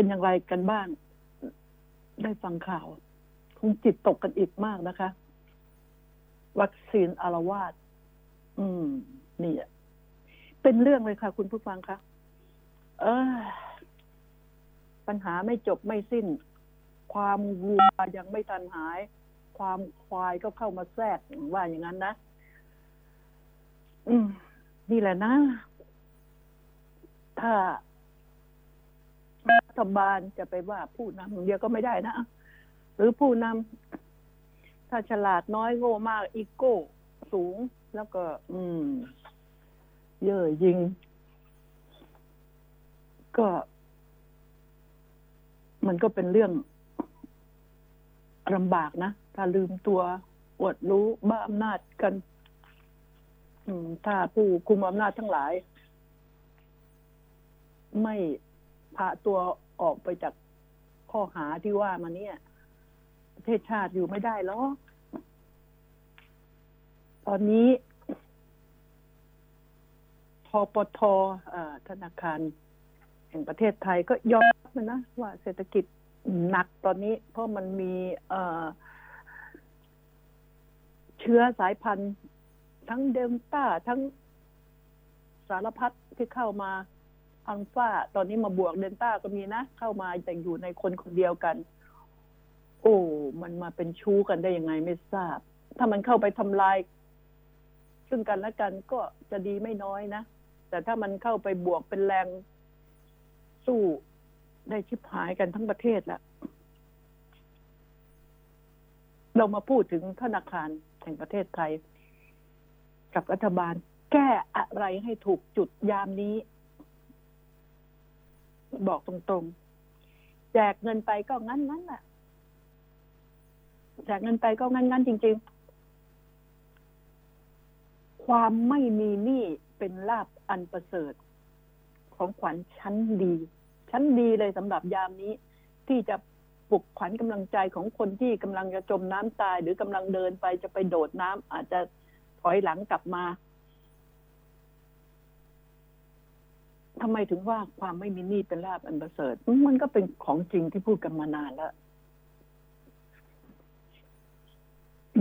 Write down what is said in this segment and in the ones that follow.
เป็นอย่างไรกันบ้าง ได้ฟังข่าว คงจิตตกกันอีกมากนะคะ วัคซีนอารวาสอืม นี่เป็นเรื่องเลยค่ะ คุณผู้ฟังคะเออปัญหาไม่จบไม่สิ้น ความวัวยังไม่ทันหาย ความควายก็เข้ามาแทรกว่าอย่างนั้นนะอืม นี่แหละนะ ถ้า รัฐบาลจะไปว่าผู้นำเดียวก็ไม่ได้นะ หรือผู้นำถ้าฉลาดน้อยโง่มากอีโก้สูงแล้วก็ อืม เย่อหยิง ก็ มันก็เป็นเรื่องลำบากนะ ถ้าลืมตัวอวดรู้บ้าอำนาจกัน ถ้าผู้คุมอำนาจทั้งหลาย ไม่ พาตัวออกไปจากข้อหาที่ว่ามาเนี่ย ประเทศชาติอยู่ไม่ได้หรอกตอนนี้ทปทธนาคาร แห่งประเทศไทยก็ยอมรับนะว่าเศรษฐกิจหนักตอนนี้ เพราะมันมีเอ่อเชื้อสายพันธุ์ ทั้งเดลต้าทั้งสารพัดที่เข้ามา อัลฟาตอนนี้มาบวกเดลต้าก็มีนะ เข้ามาแต่อยู่ในคนคนเดียวกัน โอ้ มันมาเป็นชู้กันได้ยังไงไม่ทราบ ถ้ามันเข้าไปทำลาย ซึ่งกันและกันก็จะดีไม่น้อยนะ แต่ถ้ามันเข้าไปบวกเป็นแรงสู้ได้ชิบหายกันทั้งประเทศล้วเรามาพูดถึงธนาคารแห่งประเทศไทย กับรัฐบาล แก้อะไรให้ถูกจุดยามนี้ บอกตรงๆ แจกเงินไปก็งั้นงั้นแหละแจกเงินไปก็งั้นงั้นจริง ๆ ความไม่มีหนี้เป็นลาบอันประเสริฐ ของขวัญชั้นดี ชั้นดีเลยสำหรับยามนี้ ที่จะปลุกขวัญกำลังใจของคนที่กำลังจะจมน้ำตาย หรือกำลังเดินไปจะไปโดดน้ำอาจจะถอยหลังกลับมา ทำไมถึงว่าความไม่มีหนี้เป็นลาบอันประเสริฐ มันก็เป็นของจริงที่พูดกันมานานแล้ว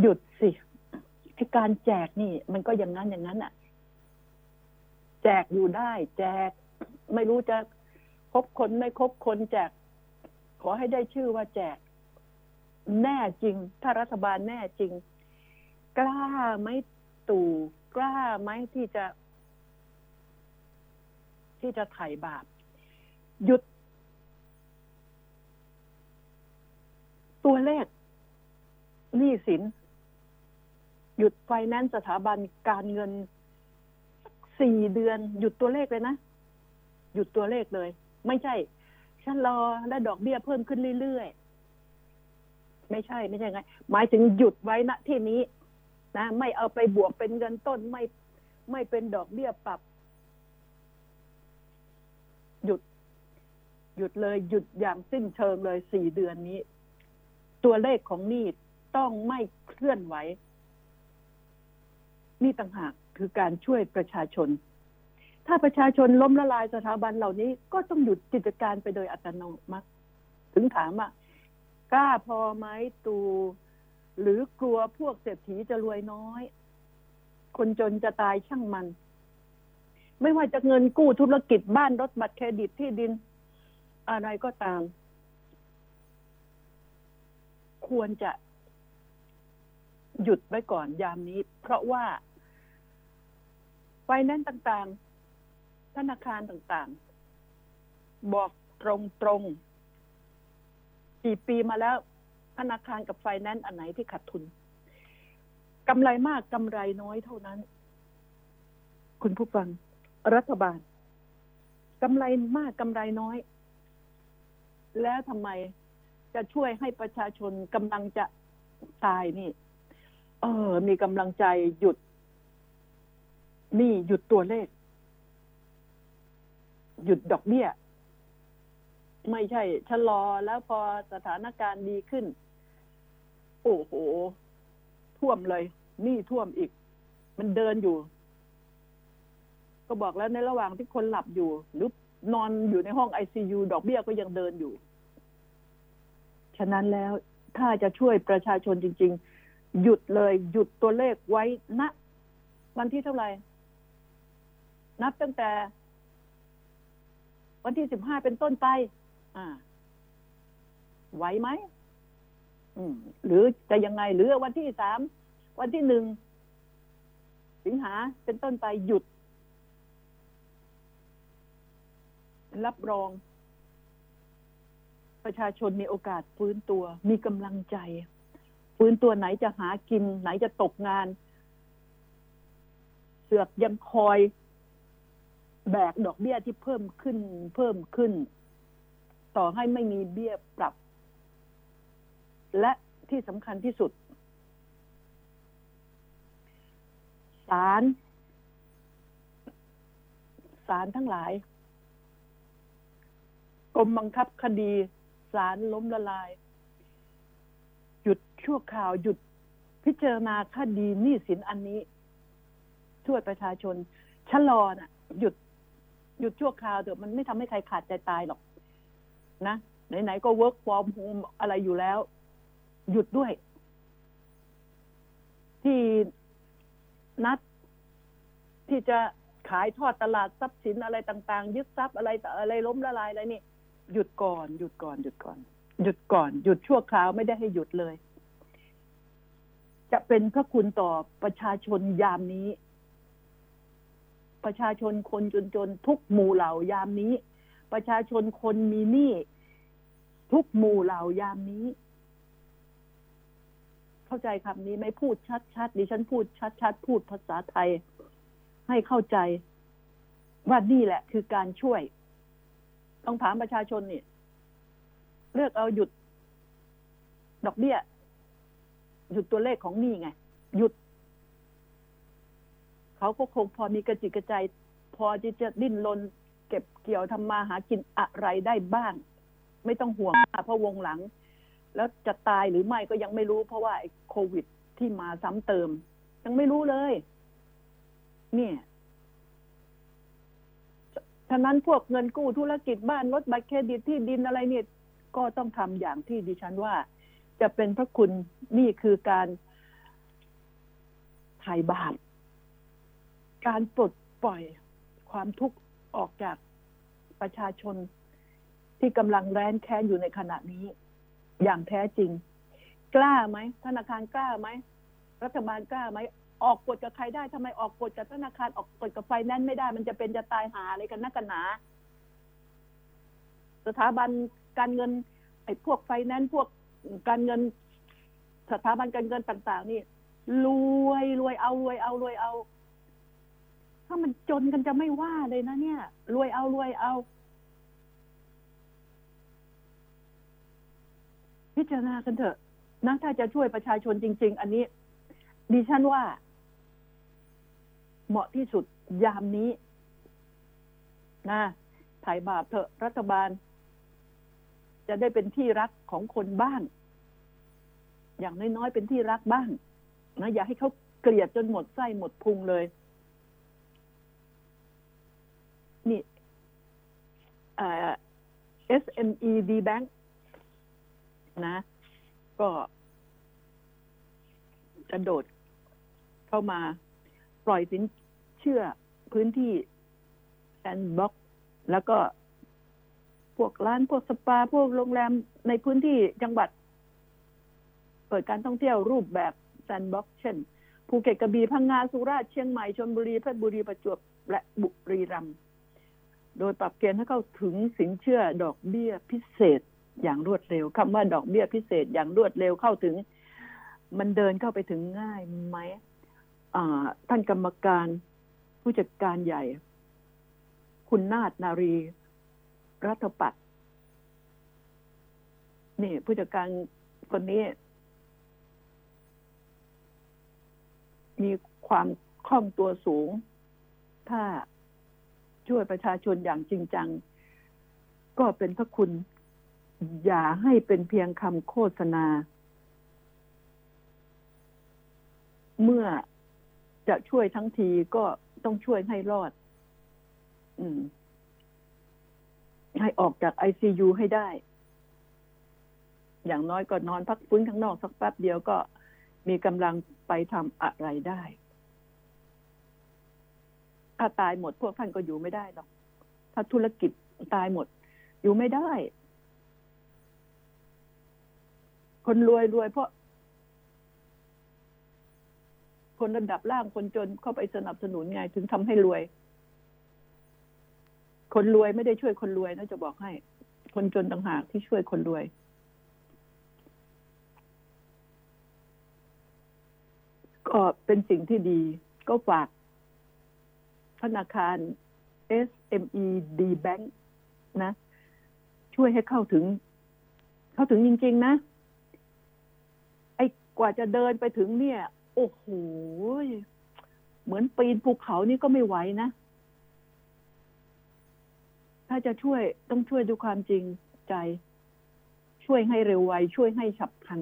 หยุดสิไอการแจกนี่ มันก็อย่างนั้นอย่างนั้นอะแจกอยู่ได้ แจก ไม่รู้จะคบคนไม่คบคนแจก ขอให้ได้ชื่อว่าแจก แน่จริง ถ้ารัฐบาลแน่จริง กล้าไหมตู่กล้าไหมที่จะ ที่จะไถ่บาป หยุด ตัวเลขหนี้สิน หยุดไฟแนนซ์สถาบันการเงินสี่เดือน หยุดตัวเลขเลยนะ หยุดตัวเลขเลย ไม่ใช่ ฉันรอและดอกเบี้ยเพิ่มขึ้นเรื่อยๆ ไม่ใช่ ไม่ใช่ไง หมายถึงหยุดไว้ณที่นี้นะ ไม่เอาไปบวกเป็นเงินต้นไม่ไม่เป็นดอกเบี้ยปรับ หยุด หยุดเลยหยุดอย่างสิ้นเชิงเลยสี่เดือนนี้ ตัวเลขของหนี้ต้องไม่เคลื่อนไหวนี่ต่างหากคือการช่วยประชาชน ถ้าประชาชนล้มละลายสถาบันเหล่านี้ ก็ต้องหยุดกิจการไปโดยอัตโนมัติ ถึงถามว่ากล้าพอไหมตูหรือกลัวพวกเศรษฐีจะรวยน้อย คนจนจะตายช่างมัน ไม่ว่าจะเงินกู้ธุรกิจบ้านรถบัตรเครดิตที่ดิน อะไรก็ตาม ควรจะหยุดไว้ก่อนยามนี้ เพราะว่าไฟแนนซ์ต่างๆ ธนาคารต่างๆ บอกตรงๆกี่ปีมาแล้ว ธนาคารกับไฟแนนซ์อันไหนที่ขาดทุนกำไรมากกำไรน้อยเท่านั้น คุณผู้ฟัง รัฐบาลกำไรมากกำไรน้อย แล้วทำไมจะช่วยให้ประชาชนกำลังจะตายนี่ เออ มีกำลังใจหยุด นี่หยุดตัวเลข หยุดดอกเบี้ย ไม่ใช่ชะลอแล้วพอสถานการณ์ดีขึ้น โอ้โห ท่วมเลยนี่ท่วมอีก มันเดินอยู่ ก็บอกแล้วในระหว่างที่คนหลับอยู่หรือ นอนอยู่ในห้องไอซียูดอกเบี้ยก็ยังเดินอยู่ ฉะนั้นแล้วถ้าจะช่วยประชาชนจริง ๆ หยุดเลยหยุดตัวเลขไว้ณวันที่เท่าไหร่ นับตั้งแต่ วันที่สิบห้าเป็นต้นไป อ่า ไหวไหมอืมหรือจะยังไงหรือวันที่สาม วันที่หนึ่งสิงหาเป็นต้นไปหยุด รับรอง ประชาชนมีโอกาสฟื้นตัว มีกำลังใจ ฟื้นตัวไหนจะหากิน ไหนจะตกงาน เสือกยังคอย แบกดอกเบี้ยที่เพิ่มขึ้น เพิ่มขึ้น ต่อให้ไม่มีเบี้ยปรับ และที่สำคัญที่สุดศาลศาลทั้งหลาย รมบังคับคดีศาลล้มละลาย หยุดชั่วคราวหยุดพิจารณาคดีหนี้สินอันนี้ ช่วยประชาชนชะลอนะ่ะ หยุด หยุดชั่วคราวเถอะมันไม่ทำให้ใครขาดใจตายหรอก นะ ไหนๆก็ work from home อะไรอยู่แล้ว หยุดด้วย ที่นัดที่จะขายทอดตลาดทรัพย์สินอะไรต่าง ๆ ยึดทรัพย์อะไรอะไรล้มละลายอะไรนี่ หยุดก่อนหยุดก่อนหยุดก่อน หยุดก่อน หยุดชั่วคราวไม่ได้ให้หยุดเลย จะเป็นพระคุณต่อประชาชนยามนี้ ประชาชนคนจนๆทุกหมู่เหล่ายามนี้ ประชาชนคนมีหนี้ทุกหมู่เหล่ายามนี้ เข้าใจคำนี้ไหม่พูดชัดๆดิฉันพูดชัดๆพูดภาษาไทย ให้เข้าใจว่านี่แหละ คือการช่วย ต้องถามประชาชนนี่เลือกเอาหยุด ดอกเบี้ย หยุดตัวเลขของหนี้ไง หยุด เขาก็คงพอมีกระจิกกระใจ พอที่จะดิ้นรนเก็บเกี่ยวทำมาหากินอะไรได้บ้าง ไม่ต้องห่วงเพราะวงหลัง แล้วจะตายหรือไม่ก็ยังไม่รู้ เพราะว่าไอ้โควิดที่มาซ้ำเติม ยังไม่รู้เลย เนี่ย ฉะนั้นพวกเงินกู้ธุรกิจบ้านรถบัตรเครดิตที่ดินอะไรเนี่ยก็ต้องทำอย่างที่ดิฉันว่า จะเป็นพระคุณนี่คือการถ่ายบาปการปลดปล่อยความทุกข์ออกจากประชาชนที่กำลังแร้นแค้นอยู่ในขณะนี้ อย่างแท้จริง กล้าไหมธนาคารกล้าไหมรัฐบาลกล้าไหม ออกกฎกับใครได้ทำไมออกกฎกับธนาคารออกกฎกับไฟแนนซ์ไม่ได้ มันจะเป็นจะตายหาอะไรกันนักกันหนา สถาบันการเงินไอ้พวกไฟแนนซ์พวกการเงิน สถาบันการเงินต่าง ๆ นี่รวยรวยเอารวยเอารวยเอา ถ้ามันจนกันจะไม่ว่าเลยนะเนี่ย รวยเอารวยเอา พิจารณากันเถอะนะถ้าจะช่วยประชาชนจริง ๆ อันนี้ดิฉันว่า เหมาะที่สุดยามนี้นะถ่ายบาปเถอะรัฐบาล จะได้เป็นที่รักของคนบ้าง อย่างน้อยๆเป็นที่รักบ้างนะอย่าให้เขาเกลียดจนหมดไส้หมดพุงเลย นี่ SME D Bank นะ ก็กระโดดเข้ามาปล่อยสิน เชื่อพื้นที่ sandbox แล้วก็พวกร้านพวกสปา พวกโรงแรมในพื้นที่จังหวัด เปิดการท่องเที่ยวรูปแบบ sandbox เช่นภูเก็ตกระบี่พังงาสุราษฎร์เชียงใหม่ชลบุรีเพชรบุรีประจวบและบุรีรัมย์โดยปรับเกณฑ์ให้เข้าถึงสินเชื่อดอกเบี้ยพิเศษอย่างรวดเร็วคำว่าดอกเบี้ยพิเศษอย่างรวดเร็วเข้าถึง มันเดินเข้าไปถึงง่ายไหมท่านกรรมการ ผู้จัดการใหญ่ คุณนาฏนารี รัฐปัตนี่ผู้จัดการคนนี้ มีความคล่องตัวสูง ถ้าช่วยประชาชนอย่างจริงจัง ก็เป็นพระคุณ อย่าให้เป็นเพียงคำโฆษณา เมื่อจะช่วยทั้งทีก็ ต้องช่วยให้รอด อืม ให้ออกจากไอซียูให้ได้ อย่างน้อยก็นอนพักฟื้นข้างนอกสักแป๊บเดียวก็มีกำลังไปทำอะไรได้ ถ้าตายหมดพวกท่านก็อยู่ไม่ได้หรอก ถ้าธุรกิจตายหมด อยู่ไม่ได้ คนรวยรวยเพราะ คนระดับล่างคนจนเข้าไปสนับสนุนไง ถึงทำให้รวย คนรวยไม่ได้ช่วยคนรวยนะจะบอกให้ คนจนต่างหากที่ช่วยคนรวย ก็เป็นสิ่งที่ดี ก็ฝากธนาคาร SME D Bank นะ ช่วยให้เข้าถึง เข้าถึงจริง ๆ นะ ไอ้กว่าจะเดินไปถึงเนี่ย โอ้โห เหมือนปีนภูเขานี่ก็ไม่ไหวนะ ถ้าจะช่วยต้องช่วยด้วยความจริงใจ ช่วยให้เร็วไว ช่วยให้ฉับพลัน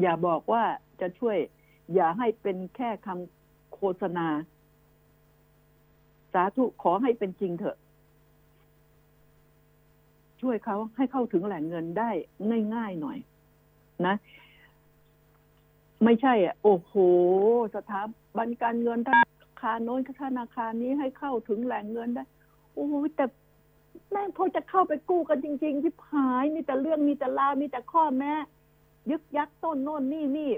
อย่าบอกว่าจะช่วย อย่าให้เป็นแค่คำโฆษณา สาธุขอให้เป็นจริงเถอะ ช่วยเขาให้เข้าถึงแหล่งเงินได้ง่าย ๆ หน่อย นะ ไม่ใช่อะ โอ้โห สถาบันการเงินธนาคารโน้นธนาคารนี้ให้เข้าถึงแหล่งเงินได้ โอ้ยแต่แม่งพอจะเข้าไปกู้กันจริง ๆ ที่หายมีแต่เรื่องมีแต่ลามีแต่ข้อแม้ยึกยักต้นโน่นนี่นี่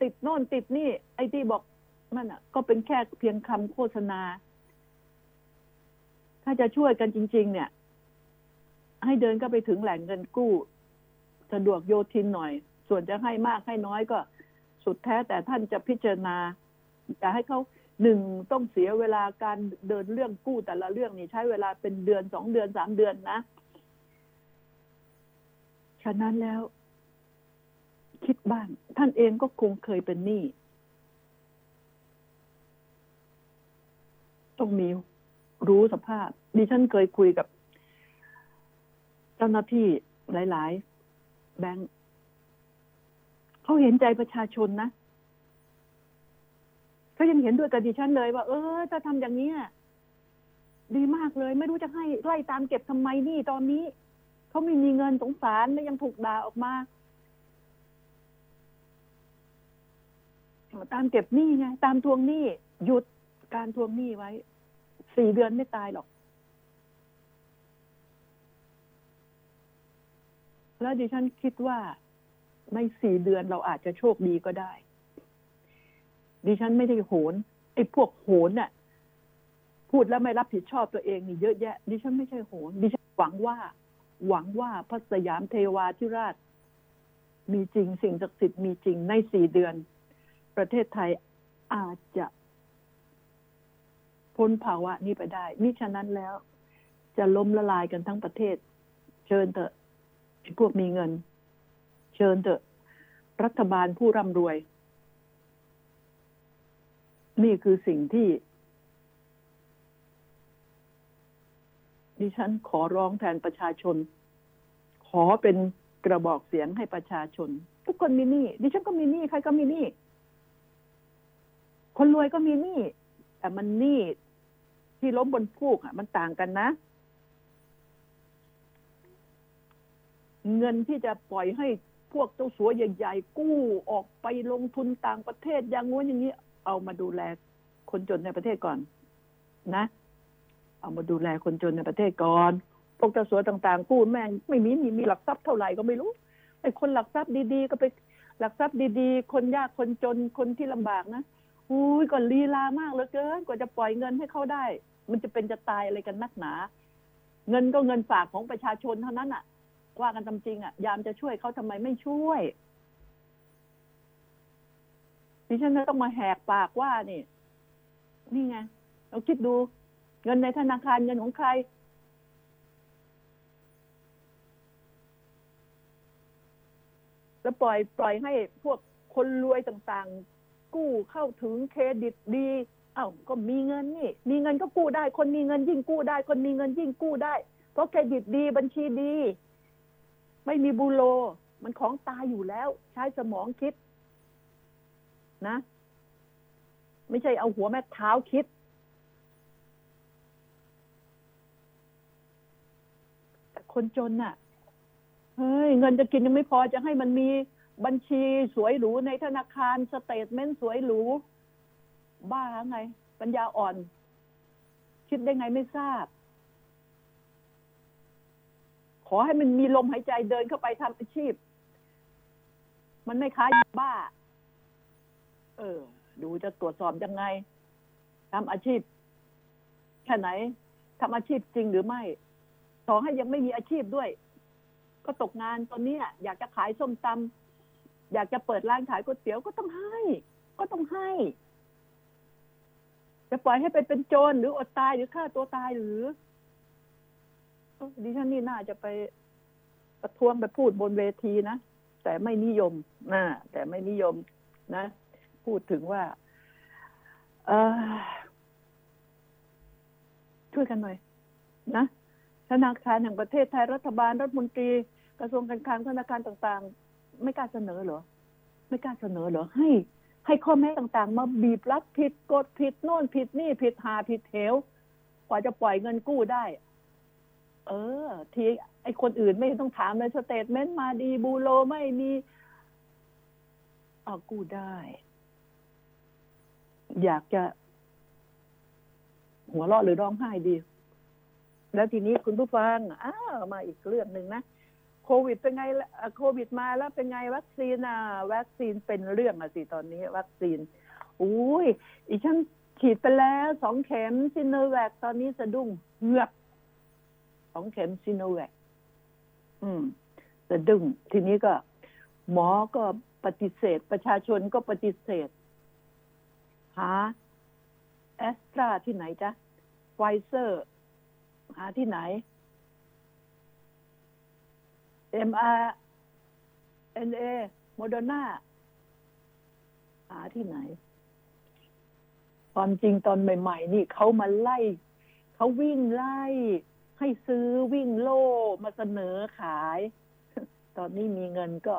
ติดโน่นติดนี่ ไอ้ที่บอกมันอะ ก็เป็นแค่เพียงคำโฆษณา ถ้าจะช่วยกันจริง ๆ เนี่ย ให้เดินก็ไปถึงแหล่งเงินกู้ สะดวกโยทินหน่อย ส่วนจะให้มากให้น้อยก็ สุดแท้แต่ท่านจะพิจารณาจะให้เขาหนึ่งต้องเสียเวลาการเดินเรื่องกู้แต่ละเรื่องนี่ใช้เวลาเป็นเดือนสองเดือนสามเดือนนะ ฉะนั้นแล้ว คิดบ้าง ท่านเองก็คงเคยเป็นหนี้ต้องมีรู้สภาพ ดิฉันเคยคุยกับ เจ้าหน้าที่หลาย ๆ แบงค์ เขาเห็นใจประชาชนนะเขายังเห็นด้วยกับดิฉันเลยว่า เออ ถ้าทำอย่างนี้ดีมากเลย ไม่รู้จะให้ไล่ตามเก็บทำไมนี่ตอนนี้เขาไม่มีเงินสงสารแล้วยังถูกด่าออกมาตามเก็บหนี้ไงตามทวงหนี้หยุดการทวงหนี้ไว้สี่เดือนไม่ตายหรอก แล้วดิฉันคิดว่า ในสี่เดือนเราอาจจะโชคดีก็ได้ ดิฉันไม่ได้โหนไอ้พวกโหนน่ะ พูดแล้วไม่รับผิดชอบตัวเองนี่เยอะแยะ ดิฉันไม่ใช่โหน ดิฉันหวังว่า หวังว่าพระสยามเทวาธิราช มีจริงสิ่งศักดิ์สิทธิ์มีจริงในสี่เดือน ประเทศไทยอาจจะ พ้นภาวะนี้ไปได้มิฉะนั้นแล้ว จะล้มละลายกันทั้งประเทศ เชิญเถอะพวกมีเงิน เชิญเถอะ รัฐบาลผู้ร่ำรวย นี่คือสิ่งที่ ดิฉันขอร้องแทนประชาชน ขอเป็นกระบอกเสียงให้ประชาชน ทุกคนมีหนี้ดิฉันก็มีหนี้ใครก็มีหนี้คนรวยก็มีหนี้แต่มันหนี้ที่ล้มบนฟูกอะ มันต่างกันนะ เงินที่จะปล่อยให้ วกเจ้าสัวใหญ่ ๆ กู้ออกไปลงทุนต่างประเทศอย่างงู้นอย่างนี้ เอามาดูแลคนจนในประเทศก่อน นะ เอามาดูแลคนจนในประเทศก่อนพวกเจ้าสัวต่างๆกู้แม่งไม่มีมีมีหลักทรัพย์เท่าไหร่ก็ไม่รู้ไอ้คนหลักทรัพย์ดีๆ ก็ไปหลักทรัพย์ดีๆ คนยากคนจนคนที่ลำบากนะอุ้ยก่อนลีลามากเหลือเกินกว่าจะปล่อยเงินให้เขาได้ มันจะเป็นจะตายอะไรกันนักหนา เงินก็เงินฝากของประชาชนเท่านั้นอะ ว่ากันตามจริงอะ ยามจะช่วยเขาทำไมไม่ช่วยดิฉันต้องมาแหกปากว่านี่ นี่ไงเราคิดดู เงินในธนาคารเงินของใคร แล้วปล่อยปล่อยให้พวกคนรวยต่างๆ กู้เข้าถึงเครดิตดีเอ้าก็มีเงินนี่ มีเงินก็กู้ได้ คนมีเงินยิ่งกู้ได้ คนมีเงินยิ่งกู้ได้ เพราะเครดิตดีบัญชีดี ไม่มีบูโลมันของตายอยู่แล้ว ใช้สมองคิด นะ ไม่ใช่เอาหัวแม่เท้าคิด แต่คนจนน่ะ เฮ้ย เงินจะกินยังไม่พอจะให้มันมีบัญชีสวยหรูในธนาคาร statement สวยหรู บ้าไง ปัญญาอ่อน คิดได้ไงไม่ทราบ ขอให้มันมีลมหายใจเดินเข้าไปทำอาชีพ มันไม่ค้ายาบ้า เออ ดูจะตรวจสอบยังไงทำอาชีพ แค่ไหนทำอาชีพจริงหรือไม่ขอให้ยังไม่มีอาชีพด้วย ก็ตกงานตอนนี้อยากจะขายส้มตำอยากจะเปิดร้านขายก๋วยเตี๋ยวก็ต้องให้ ก็ต้องให้จะปล่อยให้ไปเป็นโจรหรืออดตายหรือฆ่าตัวตายหรือ ดิฉันนี่น่าจะไปประท้วงไปพูดบนเวทีนะ แต่ไม่นิยมนะแต่ไม่นิยมนะ พูดถึงว่าช่วยกันหน่อย นะธนาคารแห่งประเทศไทยรัฐบาลรัฐมนตรี กระทรวงการคลังธนาคารต่าง ๆ ไม่กล้าเสนอเหรอ ไม่กล้าเสนอเหรอให้ ให้ข้อแม้ต่างๆ มาบีบรัดผิดกฎผิดโน่นผิดนี่ผิดหาผิดเหวกว่าจะปล่อยเงินกู้ได้ เออ ทีไอคนอื่นไม่ต้องถามเลย statement มาดี bureau ไม่มีเอากู้ได้ อยากจะ หัวเราะหรือร้องไห้ดี แล้วทีนี้คุณผู้ฟังอ้าวมาอีกเรื่องหนึ่งนะโควิดเป็นไงโควิดมาแล้วเป็นไงวัคซีนอะ วัคซีนเป็นเรื่องอะสิตอนนี้ วัคซีนอุ้ยอีฉันฉีดไปแล้วสองเข็มซินโนแวคตอนนี้สะดุ้งเฮือก สองเข็มซิโนแวคอืมสะดุ้งทีนี้ก็ หมอก็ปฏิเสธ ประชาชนก็ปฏิเสธ หาแอสตราที่ไหนจ๊ะไฟเซอร์ หาที่ไหน mRNA โมเดอร์นาหาที่ไหน ความจริงตอนใหม่ ๆ นี่เขามาไล่ เขาวิ่งไล่ ให้ซื้อวิ่งโร่มาเสนอขาย ตอนนี้มีเงินก็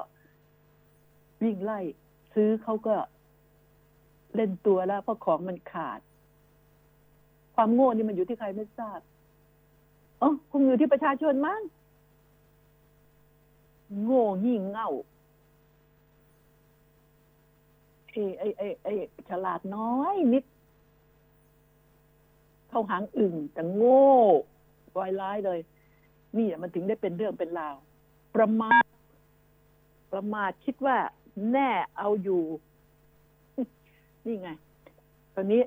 วิ่งไล่ ซื้อเขาก็เล่นตัวแล้วเพราะของมันขาด ความโง่นี่มันอยู่ที่ใครไม่ทราบอ๋อคงอยู่ที่ประชาชนมั้งโง่ยิ่งเง่าไอ้ไอ้ไอ้ไอ้ฉลาดน้อยนิด เข้าหางอึ่งแต่โง่ วายร้ายเลย นี่มันถึงได้เป็นเรื่องเป็นราว ประมาทประมาทคิดว่าแน่เอาอยู่ นี่ไง ตอนนี้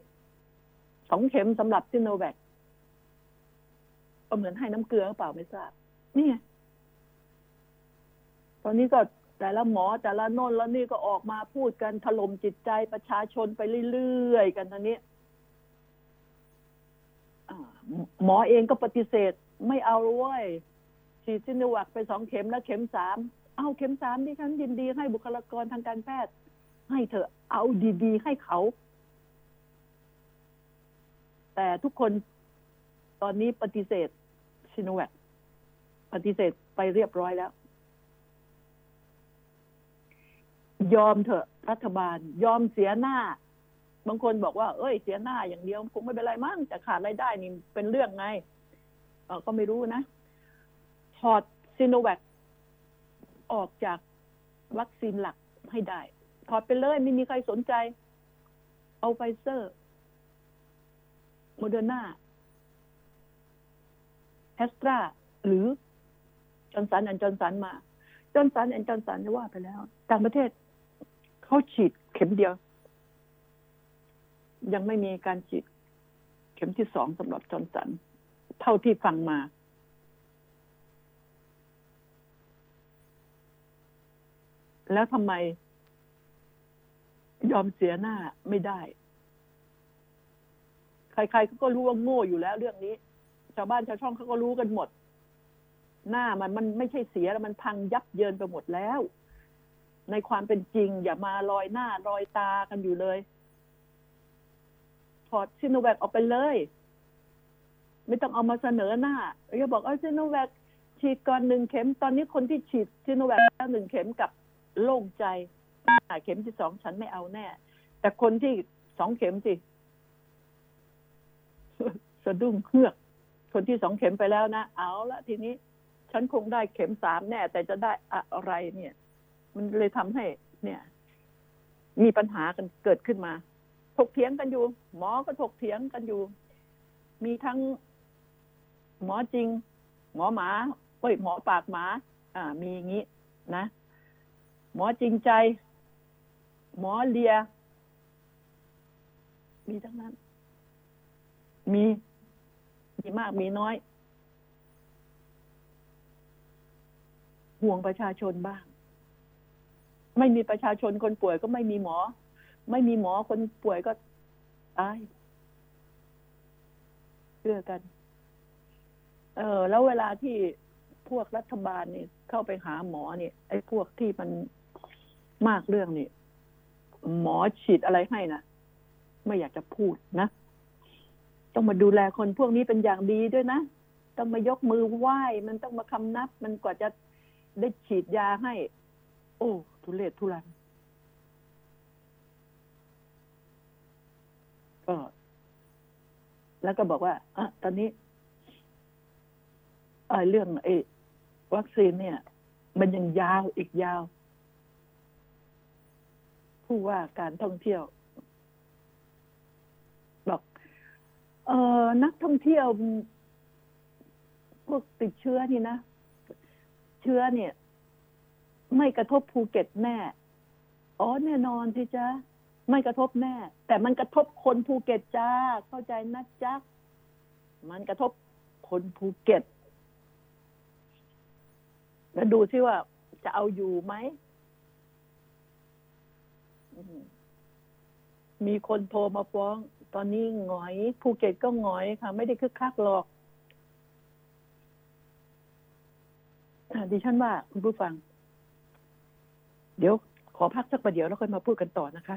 สองเข็มสำหรับซิโนแวคก็เหมือนให้น้ำเกลือเปล่าไม่ทราบ นี่ไงตอนนี้ก็แต่ละหมอแต่ละโน่นแล้วนี่ก็ออกมาพูดกันถล่มจิตใจประชาชนไปเรื่อยๆกันตอนนี้ หมอเองก็ปฏิเสธไม่เอาเว้ยฉีดซิโนแวคไปสองเข็มแล้วเข็มสามเอาเข็มสามที่ฉันยินดีให้บุคลากรทางการแพทย์ ให้เถอเอาดีๆ ให้เขา แต่ทุกคนตอนนี้ปฏิเสธซิโนแวคปฏิเสธไปเรียบร้อยแล้ว ยอมเถอะรัฐบาล ยอมเสียหน้า บางคนบอกว่าเอ้ยเสียหน้าอย่างเดียวคงไม่เป็นไรมั้งแต่ขาดรายได้นี่เป็นเรื่องไงเออก็ไม่รู้นะถอดซิโนแวคออกจากวัคซีนหลักให้ได้ ถอดไปเลยไม่มีใครสนใจ เอาไฟเซอร์โมเดอร์นาแอสตราหรือจอร์นสันแอนจอร์นสันมาจอร์นสันแอนจอร์นสันจะว่าไปแล้ว ต่างประเทศเขาฉีดเข็มเดียว ยังไม่มีการฉีดเข็มที่สองสำหรับจอร์นสัน เท่าที่ฟังมา แล้วทำไม ยอมเสียหน้าไม่ได้ ใครๆก็รู้ว่าโง่อยู่แล้วเรื่องนี้ ชาวบ้านชาวช่องเขาก็รู้กันหมด หน้ามันมันไม่ใช่เสียแล้วมันพังยับเยินไปหมดแล้ว ในความเป็นจริง อย่ามาลอยหน้าลอยตากันอยู่เลย ถอดซิโนแวคออกไปเลย ไม่ต้องเอามาเสนอหน้าอย่าบอกเอาซิโนแวคฉีดก่อนหนึ่งเข็ม ตอนนี้คนที่ฉีดซิโนแวคแล้วหนึ่งเข็มกับโล่งใจอ่าเข็มที่สองฉันไม่เอาแน่ แต่คนที่สองเข็มสิสะดุ้งเฮือก คนที่สองเข็มไปแล้วนะ เอาละทีนี้ ฉันคงได้เข็มสามแน่ แต่จะได้อะไรเนี่ย มันเลยทำให้ เนี่ย มีปัญหากันเกิดขึ้นมา ถกเถียงกันอยู่ หมอก็ถกเถียงกันอยู่ มีทั้งหมอจริง หมอหมาเอ้ยหมอปากหมา อ่า มีอย่างนี้นะ หมอจริงใจ หมอเลีย มีทั้งนั้น มีมีมากมีน้อย ห่วงประชาชนบ้าง ไม่มีประชาชนคนป่วยก็ไม่มีหมอ ไม่มีหมอคนป่วยก็ตายเชื่อกัน เออ แล้วเวลาที่พวกรัฐบาลเนี่ยเข้าไปหาหมอเนี่ย ไอ้พวกที่มันมากเรื่องนี่หมอฉีดอะไรให้นะไม่อยากจะพูดนะ ต้องมาดูแลคนพวกนี้เป็นอย่างดีด้วยนะ ต้องมายกมือไหว้ มันต้องมาคำนับ มันกว่าจะได้ฉีดยาให้ โอ้ ทุเรศทุรัน ก็ แล้วก็บอกว่าอะตอนนี้เรื่องไอ้วัคซีนเนี่ย มันยังยาวอีกยาว ผู้ว่าการท่องเที่ยวบอกเออนักท่องเที่ยว พวกติดเชื้อนี่นะ เชื้อเนี่ย ไม่กระทบภูเก็ตแน่ อ๋อแน่นอนที่จ้า ไม่กระทบแน่ แต่มันกระทบคนภูเก็ตจ้า เข้าใจนะจ๊ะมันกระทบคนภูเก็ต แล้วดูซิว่าจะเอาอยู่ไหม มีคนโทรมาฟ้อง ตอนนี้หงอยภูเก็ตก็หงอยค่ะ ไม่ได้คึกคักหรอกดิฉันว่าคุณผู้ฟัง เดี๋ยวขอพักสักประเดี๋ยวแล้วค่อยมาพูดกันต่อนะคะ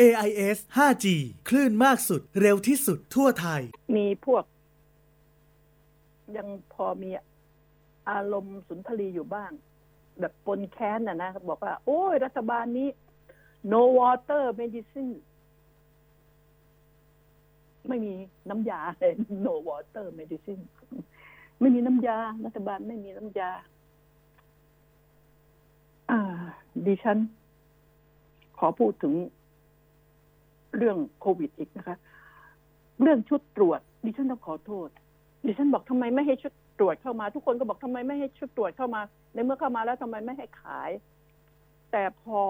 AIS 5G คลื่นมากสุดเร็วที่สุดทั่วไทย มีพวก ยังพอมีอารมณ์สุนทรีอยู่บ้าง แบบปนแค้นนะนะ บอกว่า โอ้ย รัฐบาลนี้ no water medicine ไม่มีน้ำยาเลย no water medicine ไม่มีน้ำยา รัฐบาลไม่มีน้ำยา อ่า ดิฉัน ขอพูดถึง เรื่องโควิดอีกนะคะ เรื่องชุดตรวจดิฉันต้องขอโทษ ดิฉันบอกทำไมไม่ให้ชุดตรวจเข้ามา ทุกคนก็บอกทำไมไม่ให้ชุดตรวจเข้ามา ในเมื่อเข้ามาแล้วทำไมไม่ให้ขาย แต่พอ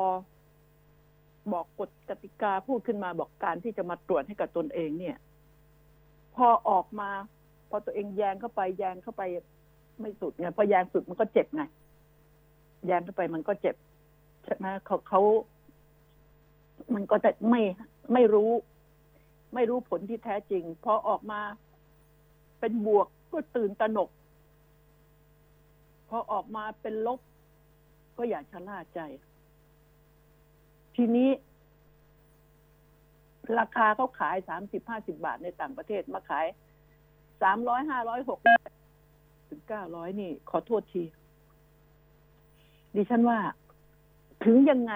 บอกกฎกติกาพูดขึ้นมาบอกการที่จะมาตรวจให้กับตนเองเนี่ย พอออกมา พอตัวเองแยงเข้าไปแยงเข้าไปไม่สุดไงพอแยงสุดมันก็เจ็บไงแยงเข้าไปมันก็เจ็บใช่ไหมเขาเขา มันก็จะไม่ ไม่รู้ ไม่รู้ผลที่แท้จริงพอออกมาเป็นบวกก็ตื่นตระหนก พอออกมาเป็นลบ ก็อย่าชะล่าใจ ทีนี้ ราคาเขาขายสามสิบห้าสิบาทในต่างประเทศมาขายสามร้อยห้าร้อยหกถึงเก้าร้อยนี่ ขอโทษที ดิฉันว่า ถึงยังไง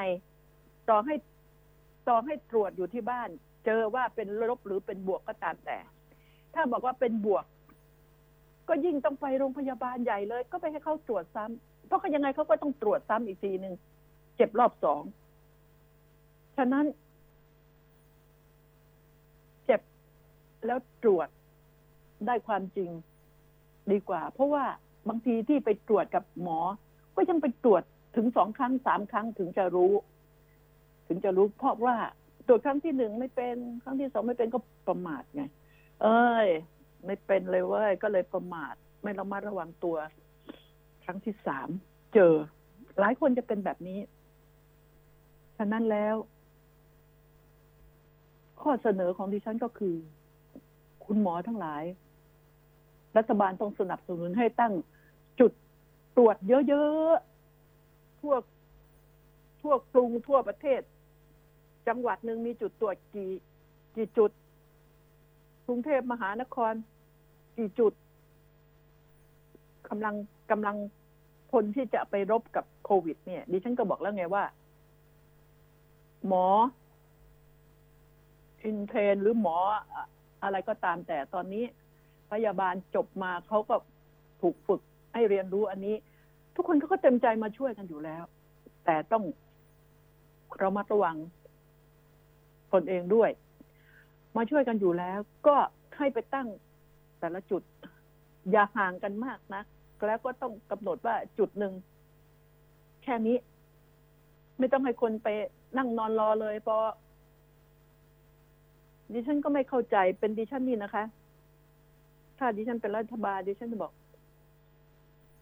ต่อให้ ต่อให้ตรวจอยู่ที่บ้าน เจอว่าเป็นลบหรือเป็นบวกก็ตามแต่ ถ้าบอกว่าเป็นบวก ก็ยิ่งต้องไปโรงพยาบาลใหญ่เลย ก็ไปให้เขาตรวจซ้ำเพราะเขายังไงเขาก็ต้องตรวจซ้ำอีกทีหนึ่งเจ็บรอบสองฉะนั้น เจ็บแล้วตรวจได้ความจริงดีกว่า เพราะว่าบางทีที่ไปตรวจกับหมอ ก็ยังไปตรวจถึงสองครั้งสามครั้งถึงจะรู้ ถึงจะรู้เพราะว่าตรวจครั้งที่หนึ่งไม่เป็น ครั้งที่สองไม่เป็นก็ประมาทไง เอ้ย ไม่เป็นเลยเว้ยก็เลยประมาท ไม่ระมัดระวังตัว ครั้งที่สามเจอ หลายคนจะเป็นแบบนี้ฉะนั้นแล้ว ข้อเสนอของดิฉันก็คือ คุณหมอทั้งหลาย รัฐบาลต้องสนับสนุนให้ตั้งจุดตรวจเยอะๆทั่วทั่วกรุงทั่วประเทศ จังหวัดหนึ่งมีจุดตรวจกี่กี่จุด กรุงเทพมหานคร กี่จุดกำลังกำลังคนที่จะไปรบกับโควิด เนี่ย ดิฉันก็บอกแล้วไงว่า หมอ อินเทรนหรือหมออะไรก็ตามแต่ตอนนี้ พยาบาลจบมาเขาก็ถูกฝึกให้เรียนรู้อันนี้ ทุกคนเขาก็เต็มใจมาช่วยกันอยู่แล้ว แต่ต้องเรามาระวัง ตนเองด้วย มาช่วยกันอยู่แล้ว ก็ให้ไปตั้งแต่ละจุด อย่าห่างกันมากนะแล้วก็ต้องกำหนดว่าจุดหนึ่งแค่นี้ ไม่ต้องให้คนไปนั่งนอนรอเลยเพราะดิฉันก็ไม่เข้าใจเป็นดิฉันนี่นะคะ ถ้าดิฉันเป็นรัฐบาลดิฉันจะบอก